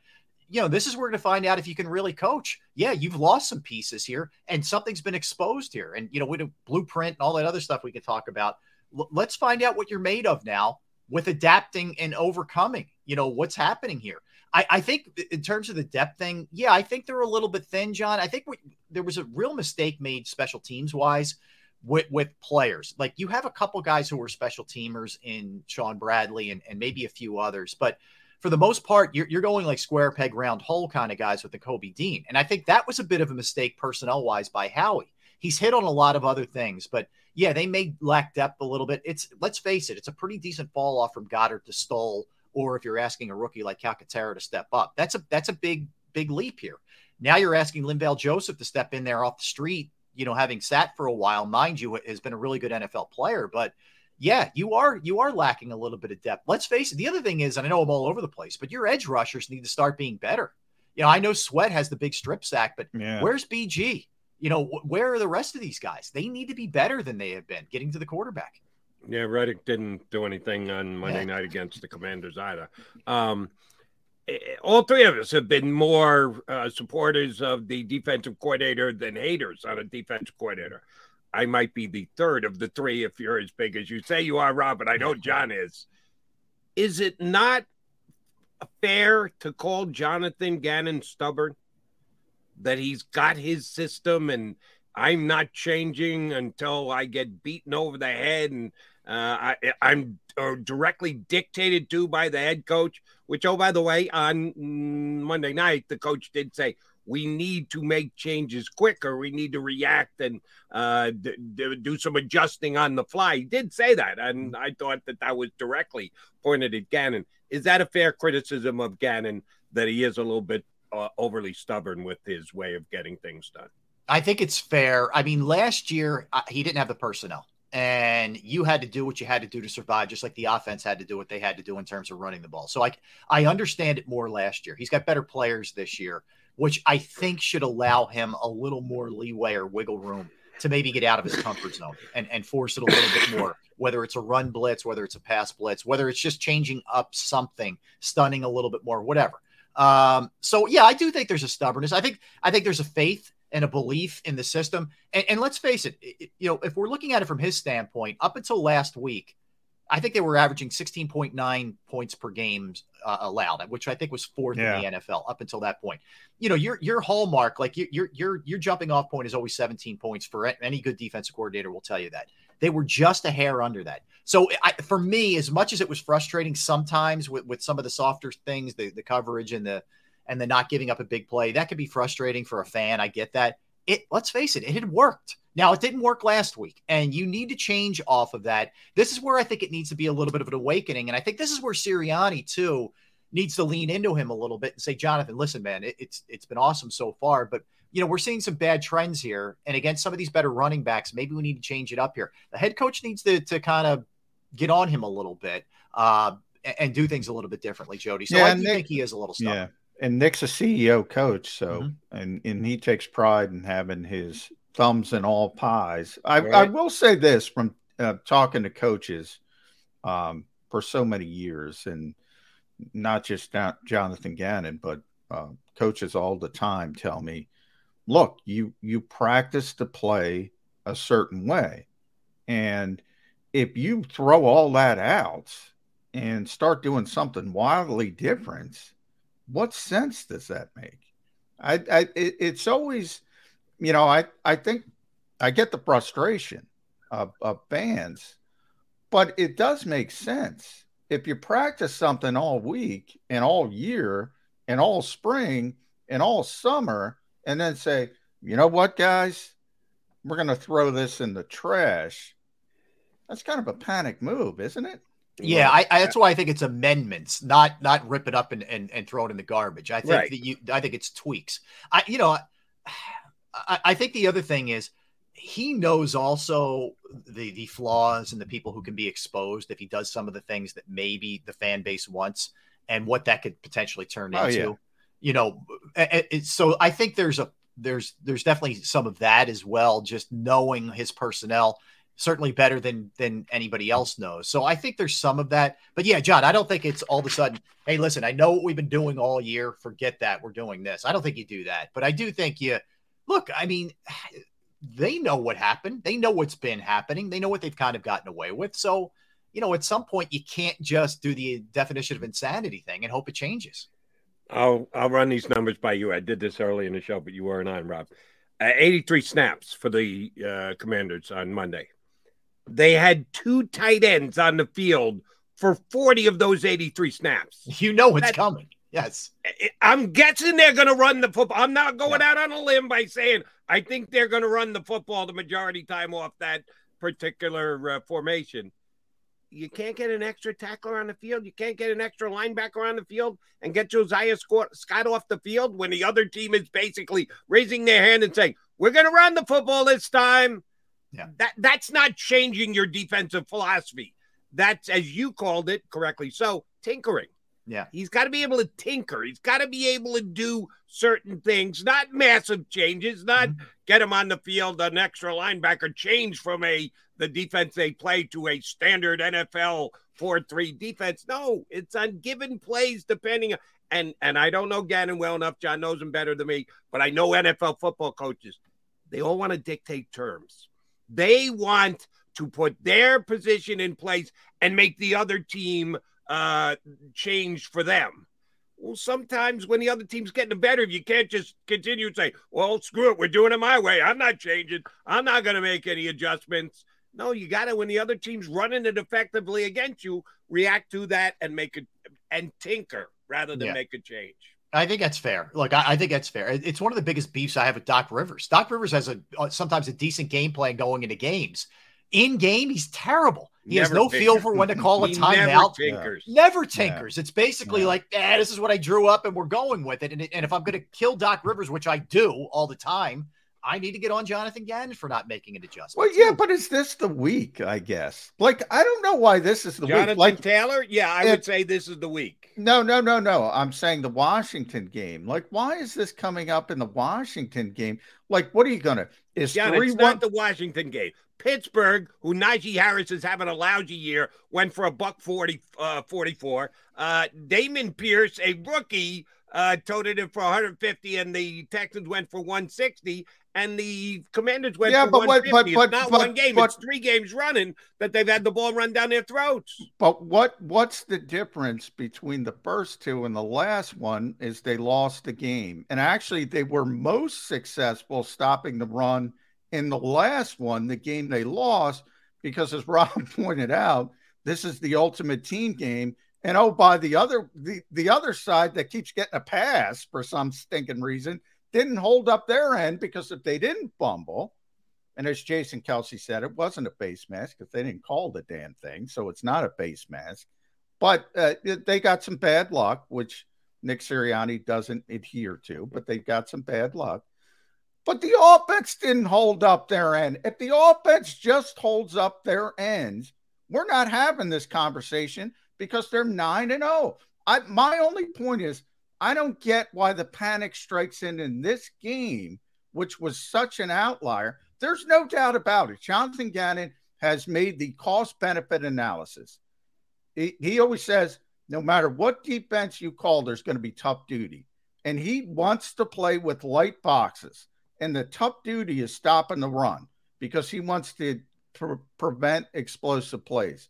you know, this is where to find out if you can really coach. Yeah, you've lost some pieces here, and something's been exposed here. And you know, with a blueprint and all that other stuff we could talk about. L- let's find out what you're made of now with adapting and overcoming. You know, what's happening here. I, I think in terms of the depth thing, yeah, I think they're a little bit thin, John. I think we, there was a real mistake made special teams wise with with players. Like you have a couple guys who were special teamers in Shaun Bradley and, and maybe a few others, but for the most part, you're, you're going like square peg round hole kind of guys with Nakobe Dean. And I think that was a bit of a mistake personnel wise by Howie. He's hit on a lot of other things, but yeah, they may lack depth a little bit. It's let's face it, it's a pretty decent fall off from Goedert to Stoll, or if you're asking a rookie like Calcaterra to step up, that's a that's a big big leap here. Now you're asking Linval Joseph to step in there off the street, you know, having sat for a while, mind you, has been a really good NFL player, but yeah, you are you are lacking a little bit of depth. Let's face it. The other thing is, and I know I'm all over the place, but your edge rushers need to start being better. You know, I know Sweat has the big strip sack, but yeah. where's BG? You know, where are the rest of these guys? They need to be better than they have been getting to the quarterback. Yeah, Reddick didn't do anything on Monday yeah. night against the Commanders either. Um, eh, all three of us have been more uh, supporters of the defensive coordinator than haters on a defensive coordinator. I might be the third of the three if you're as big as you say you are, Rob, but I know John is. Is it not fair to call Jonathan Gannon stubborn? That he's got his system and I'm not changing until I get beaten over the head and uh, I, am uh, directly dictated to by the head coach. Which, oh, by the way, on Monday night, the coach did say, we need to make changes quicker. We need to react and uh, d- d- do some adjusting on the fly. He did say that, and mm-hmm. I thought that that was directly pointed at Gannon. Is that a fair criticism of Gannon that he is a little bit uh, overly stubborn with his way of getting things done? I think it's fair. I mean, last year uh, he didn't have the personnel and you had to do what you had to do to survive, just like the offense had to do what they had to do in terms of running the ball. So I, I understand it more last year. He's got better players this year which I think should allow him a little more leeway or wiggle room to maybe get out of his comfort zone and, and force it a little bit more, whether it's a run blitz, whether it's a pass blitz, whether it's just changing up something, stunning a little bit more, whatever. Um, so yeah, I do think there's a stubbornness. I think I think there's a faith and a belief in the system. And, and let's face it, it, you know, if we're looking at it from his standpoint, up until last week, I think they were averaging 16.9 points per game uh, allowed, which I think was fourth Yeah. in the NFL up until that point. You know, your your hallmark, like your your your your jumping off point is always 17 points for any good defensive coordinator will tell you that. They were just a hair under that. So I, for me, as much as it was frustrating sometimes with, with some of the softer things, the, the coverage and the and the not giving up a big play, that could be frustrating for a fan. I get that. It let's face it, it had worked. Now it didn't work last week, and you need to change off of that. This is where I think it needs to be a little bit of an awakening, and I think this is where Sirianni too needs to lean into him a little bit and say, Jonathan, listen, man, it, it's it's been awesome so far, but you know we're seeing some bad trends here, and against some of these better running backs, maybe we need to change it up here. The head coach needs to to kind of get on him a little bit uh, and, and do things a little bit differently, Jody. So Yeah, I Nick- think he is a little stubborn. Yeah. And Nick's a CEO coach, so Mm-hmm. and and he takes pride in having his thumbs in all pies. I, I will say this from uh, talking to coaches um, for so many years, and not just Jo- Jonathan Gannon, but uh, coaches all the time tell me, "Look, you you practice to play a certain way, and if you throw all that out and start doing something wildly different." What sense does that make? I, I it, it's always, you know, I, I think I get the frustration of, of fans, but it does make sense. If you practice something all week and all year and all spring and all summer, and then say, you know what, guys, we're going to throw this in the trash. That's kind of a panic move, isn't it? Yeah, I, I, that's why I think it's amendments, not not rip it up and, and, and throw it in the garbage. I think Right. that you, I think it's tweaks. I, you know, I, I think the other thing is he knows also the the flaws and the people who can be exposed if he does some of the things that maybe the fan base wants and what that could potentially turn Oh, into. yeah. You know, a- a- it's- so I think there's a there's there's definitely some of that as well. Just knowing his personnel certainly better than than anybody else knows. So I think there's some of that. But yeah, John, I don't think it's all of a sudden, hey, listen, I know what we've been doing all year. Forget that. We're doing this. I don't think you do that. But I do think you look, I mean, they know what happened. They know what's been happening. They know what they've kind of gotten away with. So, you know, at some point you can't just do the definition of insanity thing and hope it changes. I'll I'll run these numbers by you. I did this early in the show, but you weren't on, Rob. Uh, 83 snaps for the uh, Commanders on Monday. They had two tight ends on the field for 40 of those 83 snaps. You know it's coming. Yes. I'm guessing they're going to run the football. I'm not going out on a limb by saying I think they're going to run the football the majority time off that particular uh, formation. You can't get an extra tackler on the field. You can't get an extra linebacker on the field and get Josiah Scott off the field when the other team is basically raising their hand and saying, "We're going to run the football this time." Yeah. That that's not changing your defensive philosophy. That's as you called it correctly. So tinkering. Yeah. He's got to be able to tinker. He's got to be able to do certain things, not massive changes, not mm-hmm. get him on the field an extra linebacker change from a the defense they play to a standard NFL 4-3 defense. No, it's on given plays depending and and I don't know Gannon well enough. John knows him better than me, but I know NFL football coaches. They all want to dictate terms. They want to put their position in place and make the other team uh, change for them. Well, sometimes when the other team's getting better, you can't just continue to say, well, screw it. We're doing it my way. I'm not changing. I'm not going to make any adjustments. No, you got to, when the other team's running it effectively against you, react to that and make it and tinker rather than Yeah. make a change. I think that's fair. Look, I, I think that's fair. It's one of the biggest beefs I have with Doc Rivers. Doc Rivers has a uh, sometimes a decent game plan going into games. In game, he's terrible. He has Never no feel for when to call a He never timeout. tinkers. Never tinkers. It's basically like, eh, this is what I drew up and we're going with it. And, and if I'm going to kill Doc Rivers, which I do all the time, I need to get on Jonathan Gannon for not making an adjustment. Well, yeah, but is this the week? I guess. Like, I don't know why this is the Jonathan week. Like, Taylor, yeah, I it- would say this is the week. no, no, no, no. I'm saying the Washington game. Like, why is this coming up in the Washington game? Like, what are you gonna? Is John, three it's one? not the Washington game. Pittsburgh, who Najee Harris is having a lousy year, went for a buck 40, uh, 44. Uh, Dameon Pierce, a rookie, uh, toted it for 150, and the Texans went for 160, and the Commanders went Yeah, but what- 150. but- it's not but- one game; but- it's three games running that they've had the ball run down their throats. But what what's the difference between the first two and the last one is they lost the game. And actually they were most successful stopping the run in the last one, the game they lost, because as [laughs] Rob pointed out, this is the ultimate team game. And oh, by the other the, the other side that keeps getting a pass for some stinking reason didn't hold up their end because if they didn't fumble, and as Jason Kelce said, it wasn't a face mask because they didn't call the damn thing. So it's not a face mask. But uh, they got some bad luck, which Nick Sirianni doesn't adhere to, but they got some bad luck. But the offense didn't hold up their end. If the offense just holds up their ends, we're not having this conversation because they're 9 and 0. I my only point is I don't get why the panic strikes in in this game, which was such an outlier. There's no doubt about it. Jonathan Gannon has made the cost benefit analysis. He, he always says, no matter what defense you call, there's going to be tough duty. And he wants to play with light boxes. And the tough duty is stopping the run because he wants to pre- prevent explosive plays.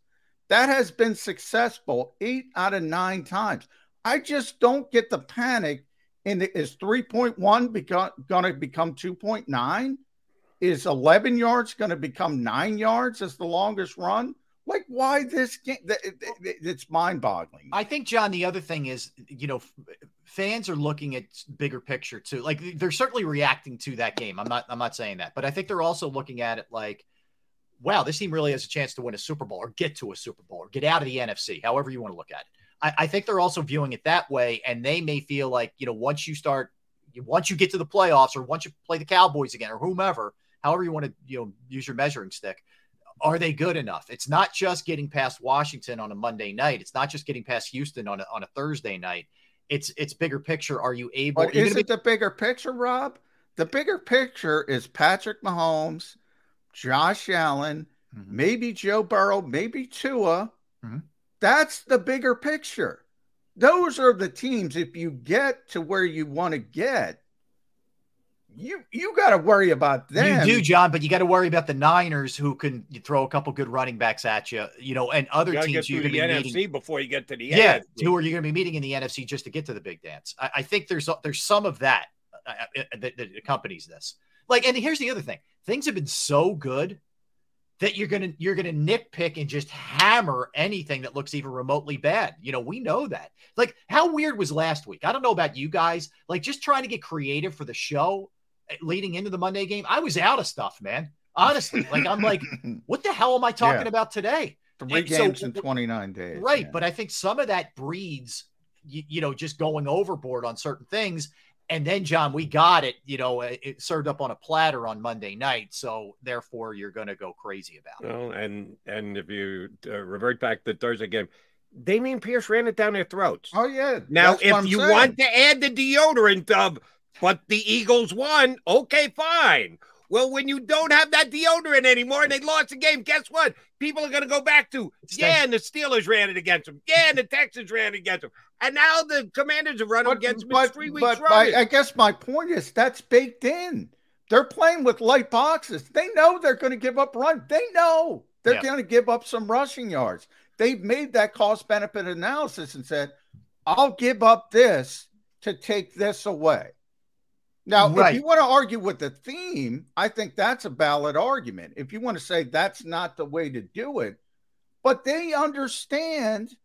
That has been successful eight out of nine times. I just don't get the panic. And is 3.1 become, going to become 2.9? Is 11 yards going to become nine yards as the longest run? Like, why this game? It's mind boggling. I think, John, the other thing is, you know, fans are looking at bigger picture too. Like they're certainly reacting to that game. I'm not, I'm not saying that, but I think they're also looking at it like, wow, this team really has a chance to win a Super Bowl or get to a Super Bowl or get out of the NFC, however you want to look at it. I, I think they're also viewing it that way. And they may feel like, you know, once you start, once you get to the playoffs or once you play the Cowboys again or whomever, however you want to, you know, use your measuring stick, are they good enough? It's not just getting past Washington on a Monday night. It's not just getting past Houston on a, on a Thursday night. It's it's bigger picture. Are you able? But is gonna it the bigger picture, Rob? The bigger picture is Patrick Mahomes, Josh Allen, Mm-hmm. maybe Joe Burrow, maybe Tua. That's the bigger picture. Those are the teams. If you get to where you want to get, you you got to worry about them. You do, John, but you got to worry about the Niners who can throw a couple good running backs at you, you know, and other You got to get teams you're through going the to be NFC meeting. before you get to the end. Yeah, NFC. who are you going to be meeting in the NFC just to get to the big dance? I, I think there's there's some of that uh, uh, that, that accompanies this. Like, and here's the other thing: things have been so good that you're gonna you're gonna nitpick and just hammer anything that looks even remotely bad. You know, we know that. Like, how weird was last week? I don't know about you guys. Like, just trying to get creative for the show uh, leading into the Monday game. I was out of stuff, man. Honestly, like I'm like, [laughs] what the hell am I talking Yeah. about today? Three And so- games in 29 days. Right. yeah. But I think some of that breeds, you, you know, just going overboard on certain things. And then, John, we got it, you know, it it served up on a platter on Monday night. So therefore, you're going to go crazy about it. Well, and and if you uh, revert back to Thursday game, Dameon Pierce ran it down their throats. Oh yeah. Now, that's if you saying. want to add the deodorant of, but the Eagles won, okay, fine. Well, when you don't have that deodorant anymore and they lost the game, guess what? People are going to go back to, yeah, and the Steelers ran it against them. Yeah, and the Texans ran it against them. And now the Commanders are running against them. It's three weeks but my, I guess my point is that's baked in. They're playing with light boxes. They know they're going to give up run. They know they're Yeah. going to give up some rushing yards. They've made that cost benefit analysis and said, "I'll give up this to take this away." Now, Right. if you want to argue with the theme, I think that's a valid argument. If you want to say that's not the way to do it, but they understand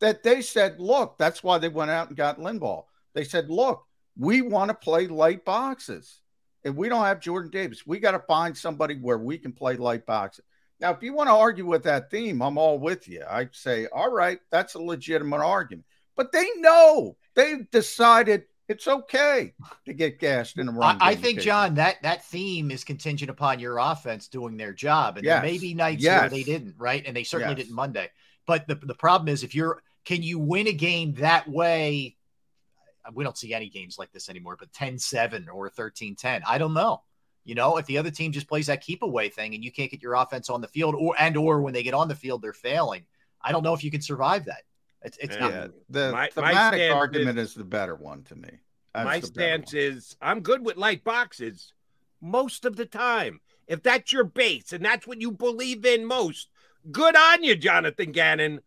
that they said, look, that's why they went out and got Linval. They said, look, we want to play light boxes. And we don't have Jordan Davis. We got to find somebody where we can play light boxes. Now, if you want to argue with that theme, I'm all with you. I say, all right, that's a legitimate argument. But they know they've decided it's okay to get gashed in the run. I, I think. John, that that theme is contingent upon your offense doing their job. And there may Yes. be nights where they didn't, right? And they certainly Yes. didn't Monday. But the, the problem is if you're can you win a game that way? We don't see any games like this anymore, but 10-7 or 13-10. I don't know. You know, if the other team just plays that keep away thing and you can't get your offense on the field or and or when they get on the field, they're failing. I don't know if you can survive that. It's it's Yeah. not. Yeah, the My- my thematic stance argument is- is, the better one to me. That's My stance is I'm good with light boxes most of the time. If that's your base and that's what you believe in most, good on you, Jonathan Gannon.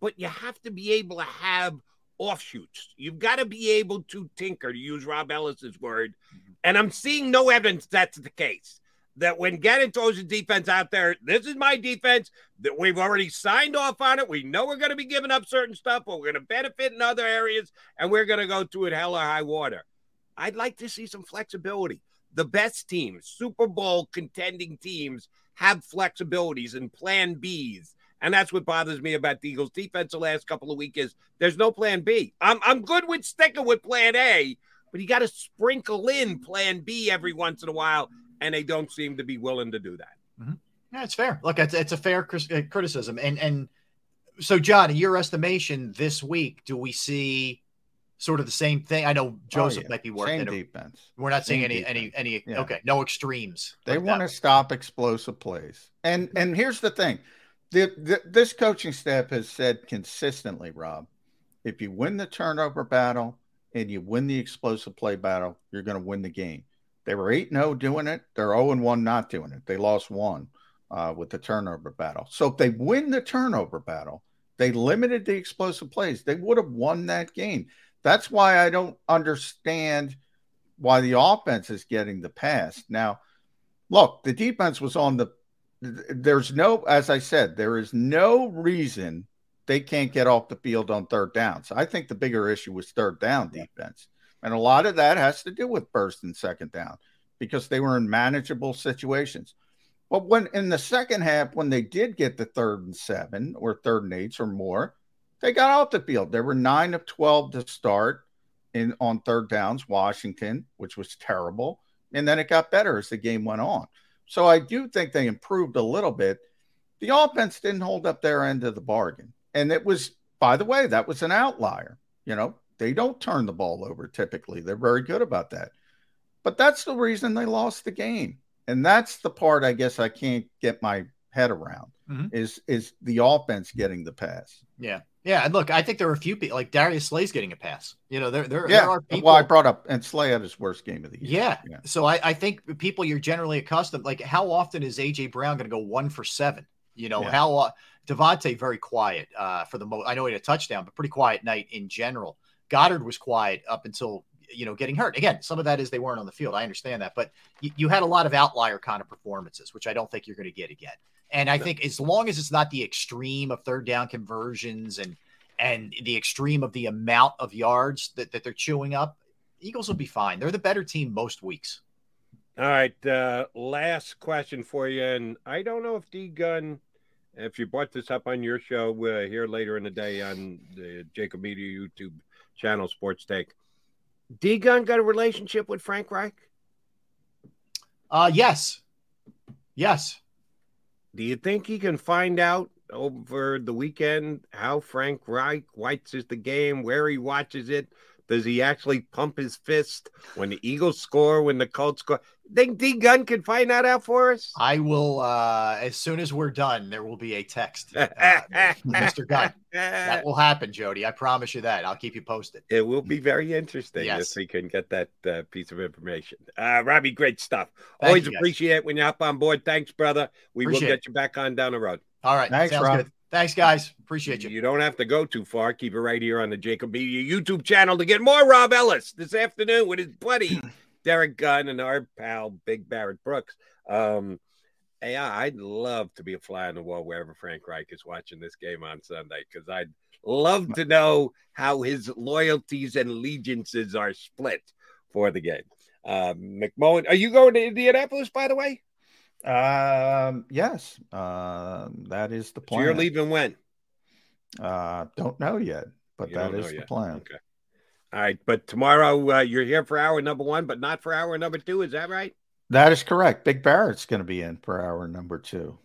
But you have to be able to have offshoots. You've got to be able to tinker, to use Rob Ellis's word. Mm-hmm. And I'm seeing no evidence that's the case. That when Gannon throws his defense out there, this is my defense, that we've already signed off on it. We know we're going to be giving up certain stuff, but we're going to benefit in other areas, and we're going to go through it hell or high water. I'd like to see some flexibility. The best teams, Super Bowl contending teams, have flexibilities and plan Bs. And that's what bothers me about the Eagles defense the last couple of weeks is there's no plan B. I'm I'm good with sticking with plan A, but you got to sprinkle in plan B every once in a while, and they don't seem to be willing to do that. Yeah, it's fair. Look, it's, it's a fair uh, criticism. And and so, John, in your estimation, this week, do we see sort of the same thing? I know Joseph Oh, yeah. might be working. Same defense. We're not seeing Same any any defense. any. Yeah. Okay, no extremes. They like want to stop explosive plays. And and here's the thing. The, the, this coaching staff has said consistently, Rob, if you win the turnover battle and you win the explosive play battle, you're going to win the game. They were 8 0 doing it. They're 0 1 not doing it. They lost one uh, with the turnover battle. So if they win the turnover battle, they limited the explosive plays. They would have won that game. That's why I don't understand why the offense is getting the pass. Now, look, the defense was on the there's no as I said, there is no reason they can't get off the field on third downs. I think the bigger issue was third down defense. And a lot of that has to do with first and second down because they were in manageable situations. But when in the second half, when they did get the third and seven or third and eights or more, they got off the field. There were nine of 12 to start in on third downs, Washington, which was terrible. And then it got better as the game went on. So I do think they improved a little bit. The offense didn't hold up their end of the bargain. And it was, by the way, that was an outlier. You know, they don't turn the ball over typically. They're very good about that. But that's the reason they lost the game. And that's the part I guess I can't get my head around Mhm. is is the offense getting the pass. Yeah, yeah. And look, I think there are a few people like Darius Slay's getting a pass. You know, there there, Yeah. there are people. Well, I brought up and Slay had his worst game of the year. Yeah. So I, I think people you're generally accustomed, like how often is AJ Brown going to go one for seven? You know, Yeah. how uh, DeVonta very quiet uh, for the most. I know he had a touchdown, but pretty quiet night in general. Goedert was quiet up until you know getting hurt. Again, some of that is they weren't on the field. I understand that, but you, you had a lot of outlier kind of performances, which I don't think you're going to get again. And I think as long as it's not the extreme of third down conversions and and the extreme of the amount of yards that, that they're chewing up, Eagles will be fine. They're the better team most weeks. All right, uh, last question for you, and I don't know if D Gunn, if you brought this up on your show uh, here later in the day on the JAKIB Media YouTube channel, Sports Take, D Gunn got a relationship with Frank Reich. Uh yes. Yes. Do you think he can find out over the weekend how Frank Reich watches the game, where he watches it? Does he actually pump his fist when the Eagles score, when the Colts score? Think D Gunn can find that out for us? I will uh as soon as we're done, there will be a text. Uh, Mr. [laughs] Gunn. That will happen, Jody. I promise you that. I'll keep you posted. It will be very interesting Yes. if we can get that uh, piece of information. Uh, Robbie, great stuff. Thank Always you, guys. appreciate it when you hop on board. Thanks, brother. We Appreciate will it. get you back on down the road. All right. Thanks, Sounds Rob. good. Thanks, guys. Appreciate you. You don't have to go too far. Keep it right here on the JAKIB Media YouTube channel to get more Rob Ellis this afternoon with his buddy [laughs] Derek Gunn and our pal Big Barrett Brooks. Um, hey, I- I'd love to be a fly on the wall wherever Frank Reich is watching this game on Sunday because I'd love to know how his loyalties and allegiances are split for the game. Um, McMullen, are you going to Indianapolis, by the way? Um, yes, uh, that is the So plan. you're leaving when? Uh, don't know yet, but You that is the yet. plan. Okay. All right, but tomorrow uh, you're here for hour number one, but not for hour number two. Is that right? That is correct. Big Barrett's going to be in for hour number two.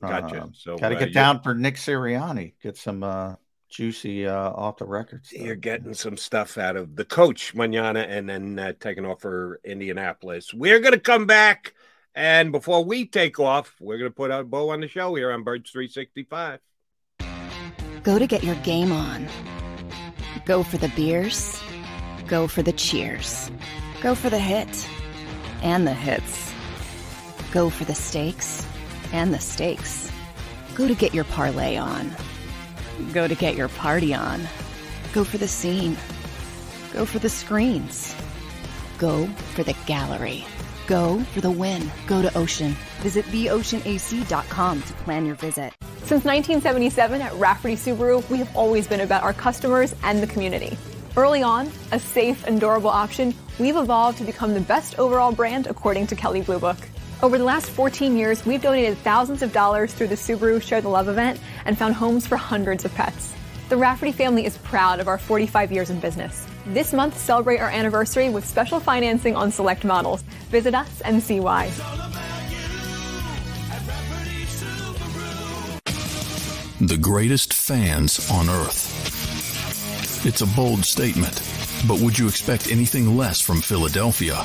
Gotcha. Um, So, got to uh, get you- down for Nick Sirianni. Get some uh, juicy uh, off the record stuff. You're getting some stuff out of the coach manana, and then uh, taking off for Indianapolis. We're going to come back, and before we take off, we're going to put a bow on the show here on Birds 365. Go to get your game on. Go for the beers. Go for the cheers. Go for the hit and the hits. Go for the stakes and the stakes. Go to get your parlay on. Go to get your party on. Go for the scene. Go for the screens. Go for the gallery. Go for the win. Go to Ocean. Visit theoceanac.com to plan your visit. Since 1977 at Rafferty Subaru, we have always been about our customers and the community. Early on, a safe and durable option, we've evolved to become the best overall brand according to Kelley Blue Book. Over the last 14 years, we've donated thousands of dollars through the Subaru Share the Love event and found homes for hundreds of pets. The Rafferty family is proud of our 45 years in business. This month, celebrate our anniversary with special financing on select models. Visit us and see why. The greatest fans on earth. It's a bold statement, but would you expect anything less from Philadelphia?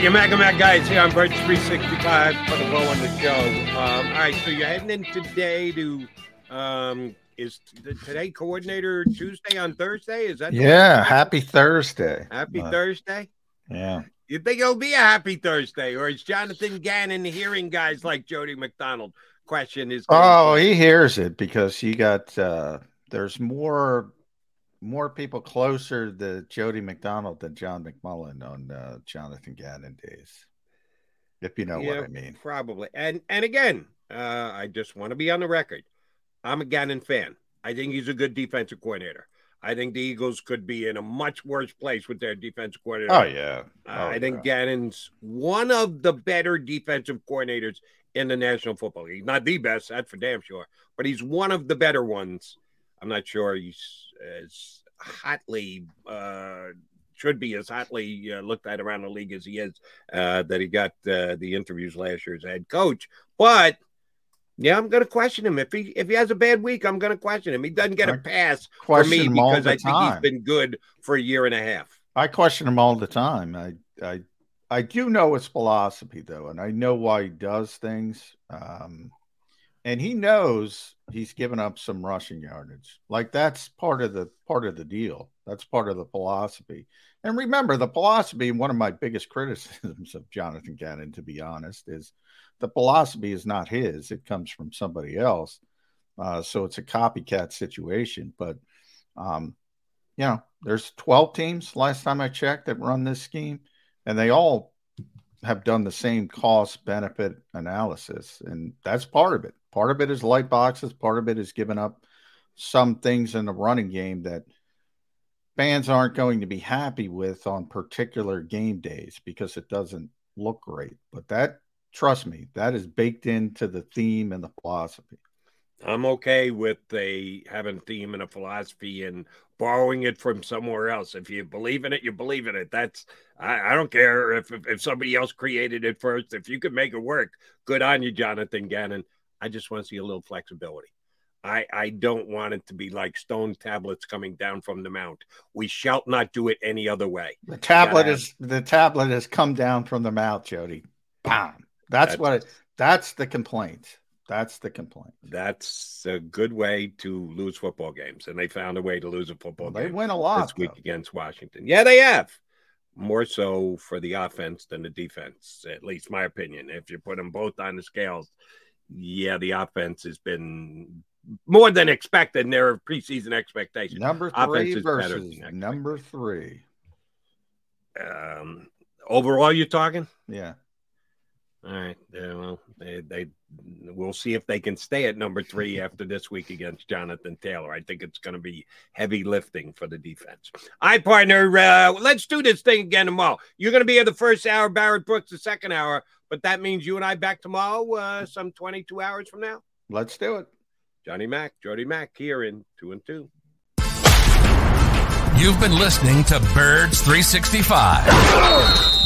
You got your Maga Mac guys here on Birds 365 for the Blow on the show. Um, all right, so you're heading in today to um, is today coordinator Tuesday on Thursday? Is that Yeah, happy Thursday. happy Uh, Thursday? Yeah. You think it'll be a happy Thursday, or is Jonathan Gannon hearing guys like Jody McDonald question his? Oh, he hears it because he got uh there's more more people closer to Jody McDonald than John McMullen on uh, Jonathan Gannon days. If you know Yeah, what I mean. Probably. And and again, uh, I just want to be on the record. I'm a Gannon fan. I think he's a good defensive coordinator. I think the Eagles could be in a much worse place with their defensive coordinator. Oh yeah. Uh, Oh, I think Gannon's one of the better defensive coordinators in the National Football League. Not the best, that's for damn sure, but he's one of the better ones. I'm not sure he's as hotly uh, should be as hotly uh, looked at around the league as he is. Uh, that he got uh, the interviews last year as head coach, but. Yeah, I'm going to question him if he if he has a bad week. I'm going to question him. He doesn't get a pass for me question him all because I think he's been good for a year and a half. I question him all the time. I I I do know his philosophy though, and I know why he does things. Um, and he knows he's given up some rushing yardage. Like that's part of the part of the deal. That's part of the philosophy. And remember, the philosophy. One of my biggest criticisms of Jonathan Gannon, to be honest, is the philosophy is not his. It comes from somebody else. Uh, so it's a copycat situation. But um, you know, there's 12 teams last time I checked that run this scheme, and they all have done the same cost benefit analysis. And that's part of it. Part of it is light boxes, part of it is giving up some things in the running game that fans aren't going to be happy with on particular game days because it doesn't look great. But that, trust me, that is baked into the theme and the philosophy. I'm okay with a having theme and a philosophy and borrowing it from somewhere else. If you believe in it, you believe in it. That's I, I don't care if, if, if somebody else created it first. If you could make it work, good on you, Jonathan Gannon. I just want to see a little flexibility. I, I don't want it to be like stone tablets coming down from the mount. We shall not do it any other way. The tablet is the tablet has come down from the mouth, Jody. Bam. That's, That's- what it, that's the complaint. That's the complaint. That's a good way to lose football games, and they found a way to lose a football They game. They win a lot, this week though. against Washington. Yeah, they have more so for the offense than the defense. At least my opinion. If you put them both on the scales, yeah, the offense has been more than expected in their preseason expectations. Number Offense three better versus number three. Um, overall, you're talking. Yeah. All right. Yeah, well, they, they we'll see if they can stay at number three [laughs] after this week against Jonathan Taylor. I think it's going to be heavy lifting for the defense. All right, partner. Uh, let's do this thing again tomorrow. You're going to be here the first hour, Barrett Brooks the second hour, but that means you and I back tomorrow, uh, some 22 hours from now. Let's do it. Johnny Mack, Jody Mack here in two and two. You've been listening to Birds 365,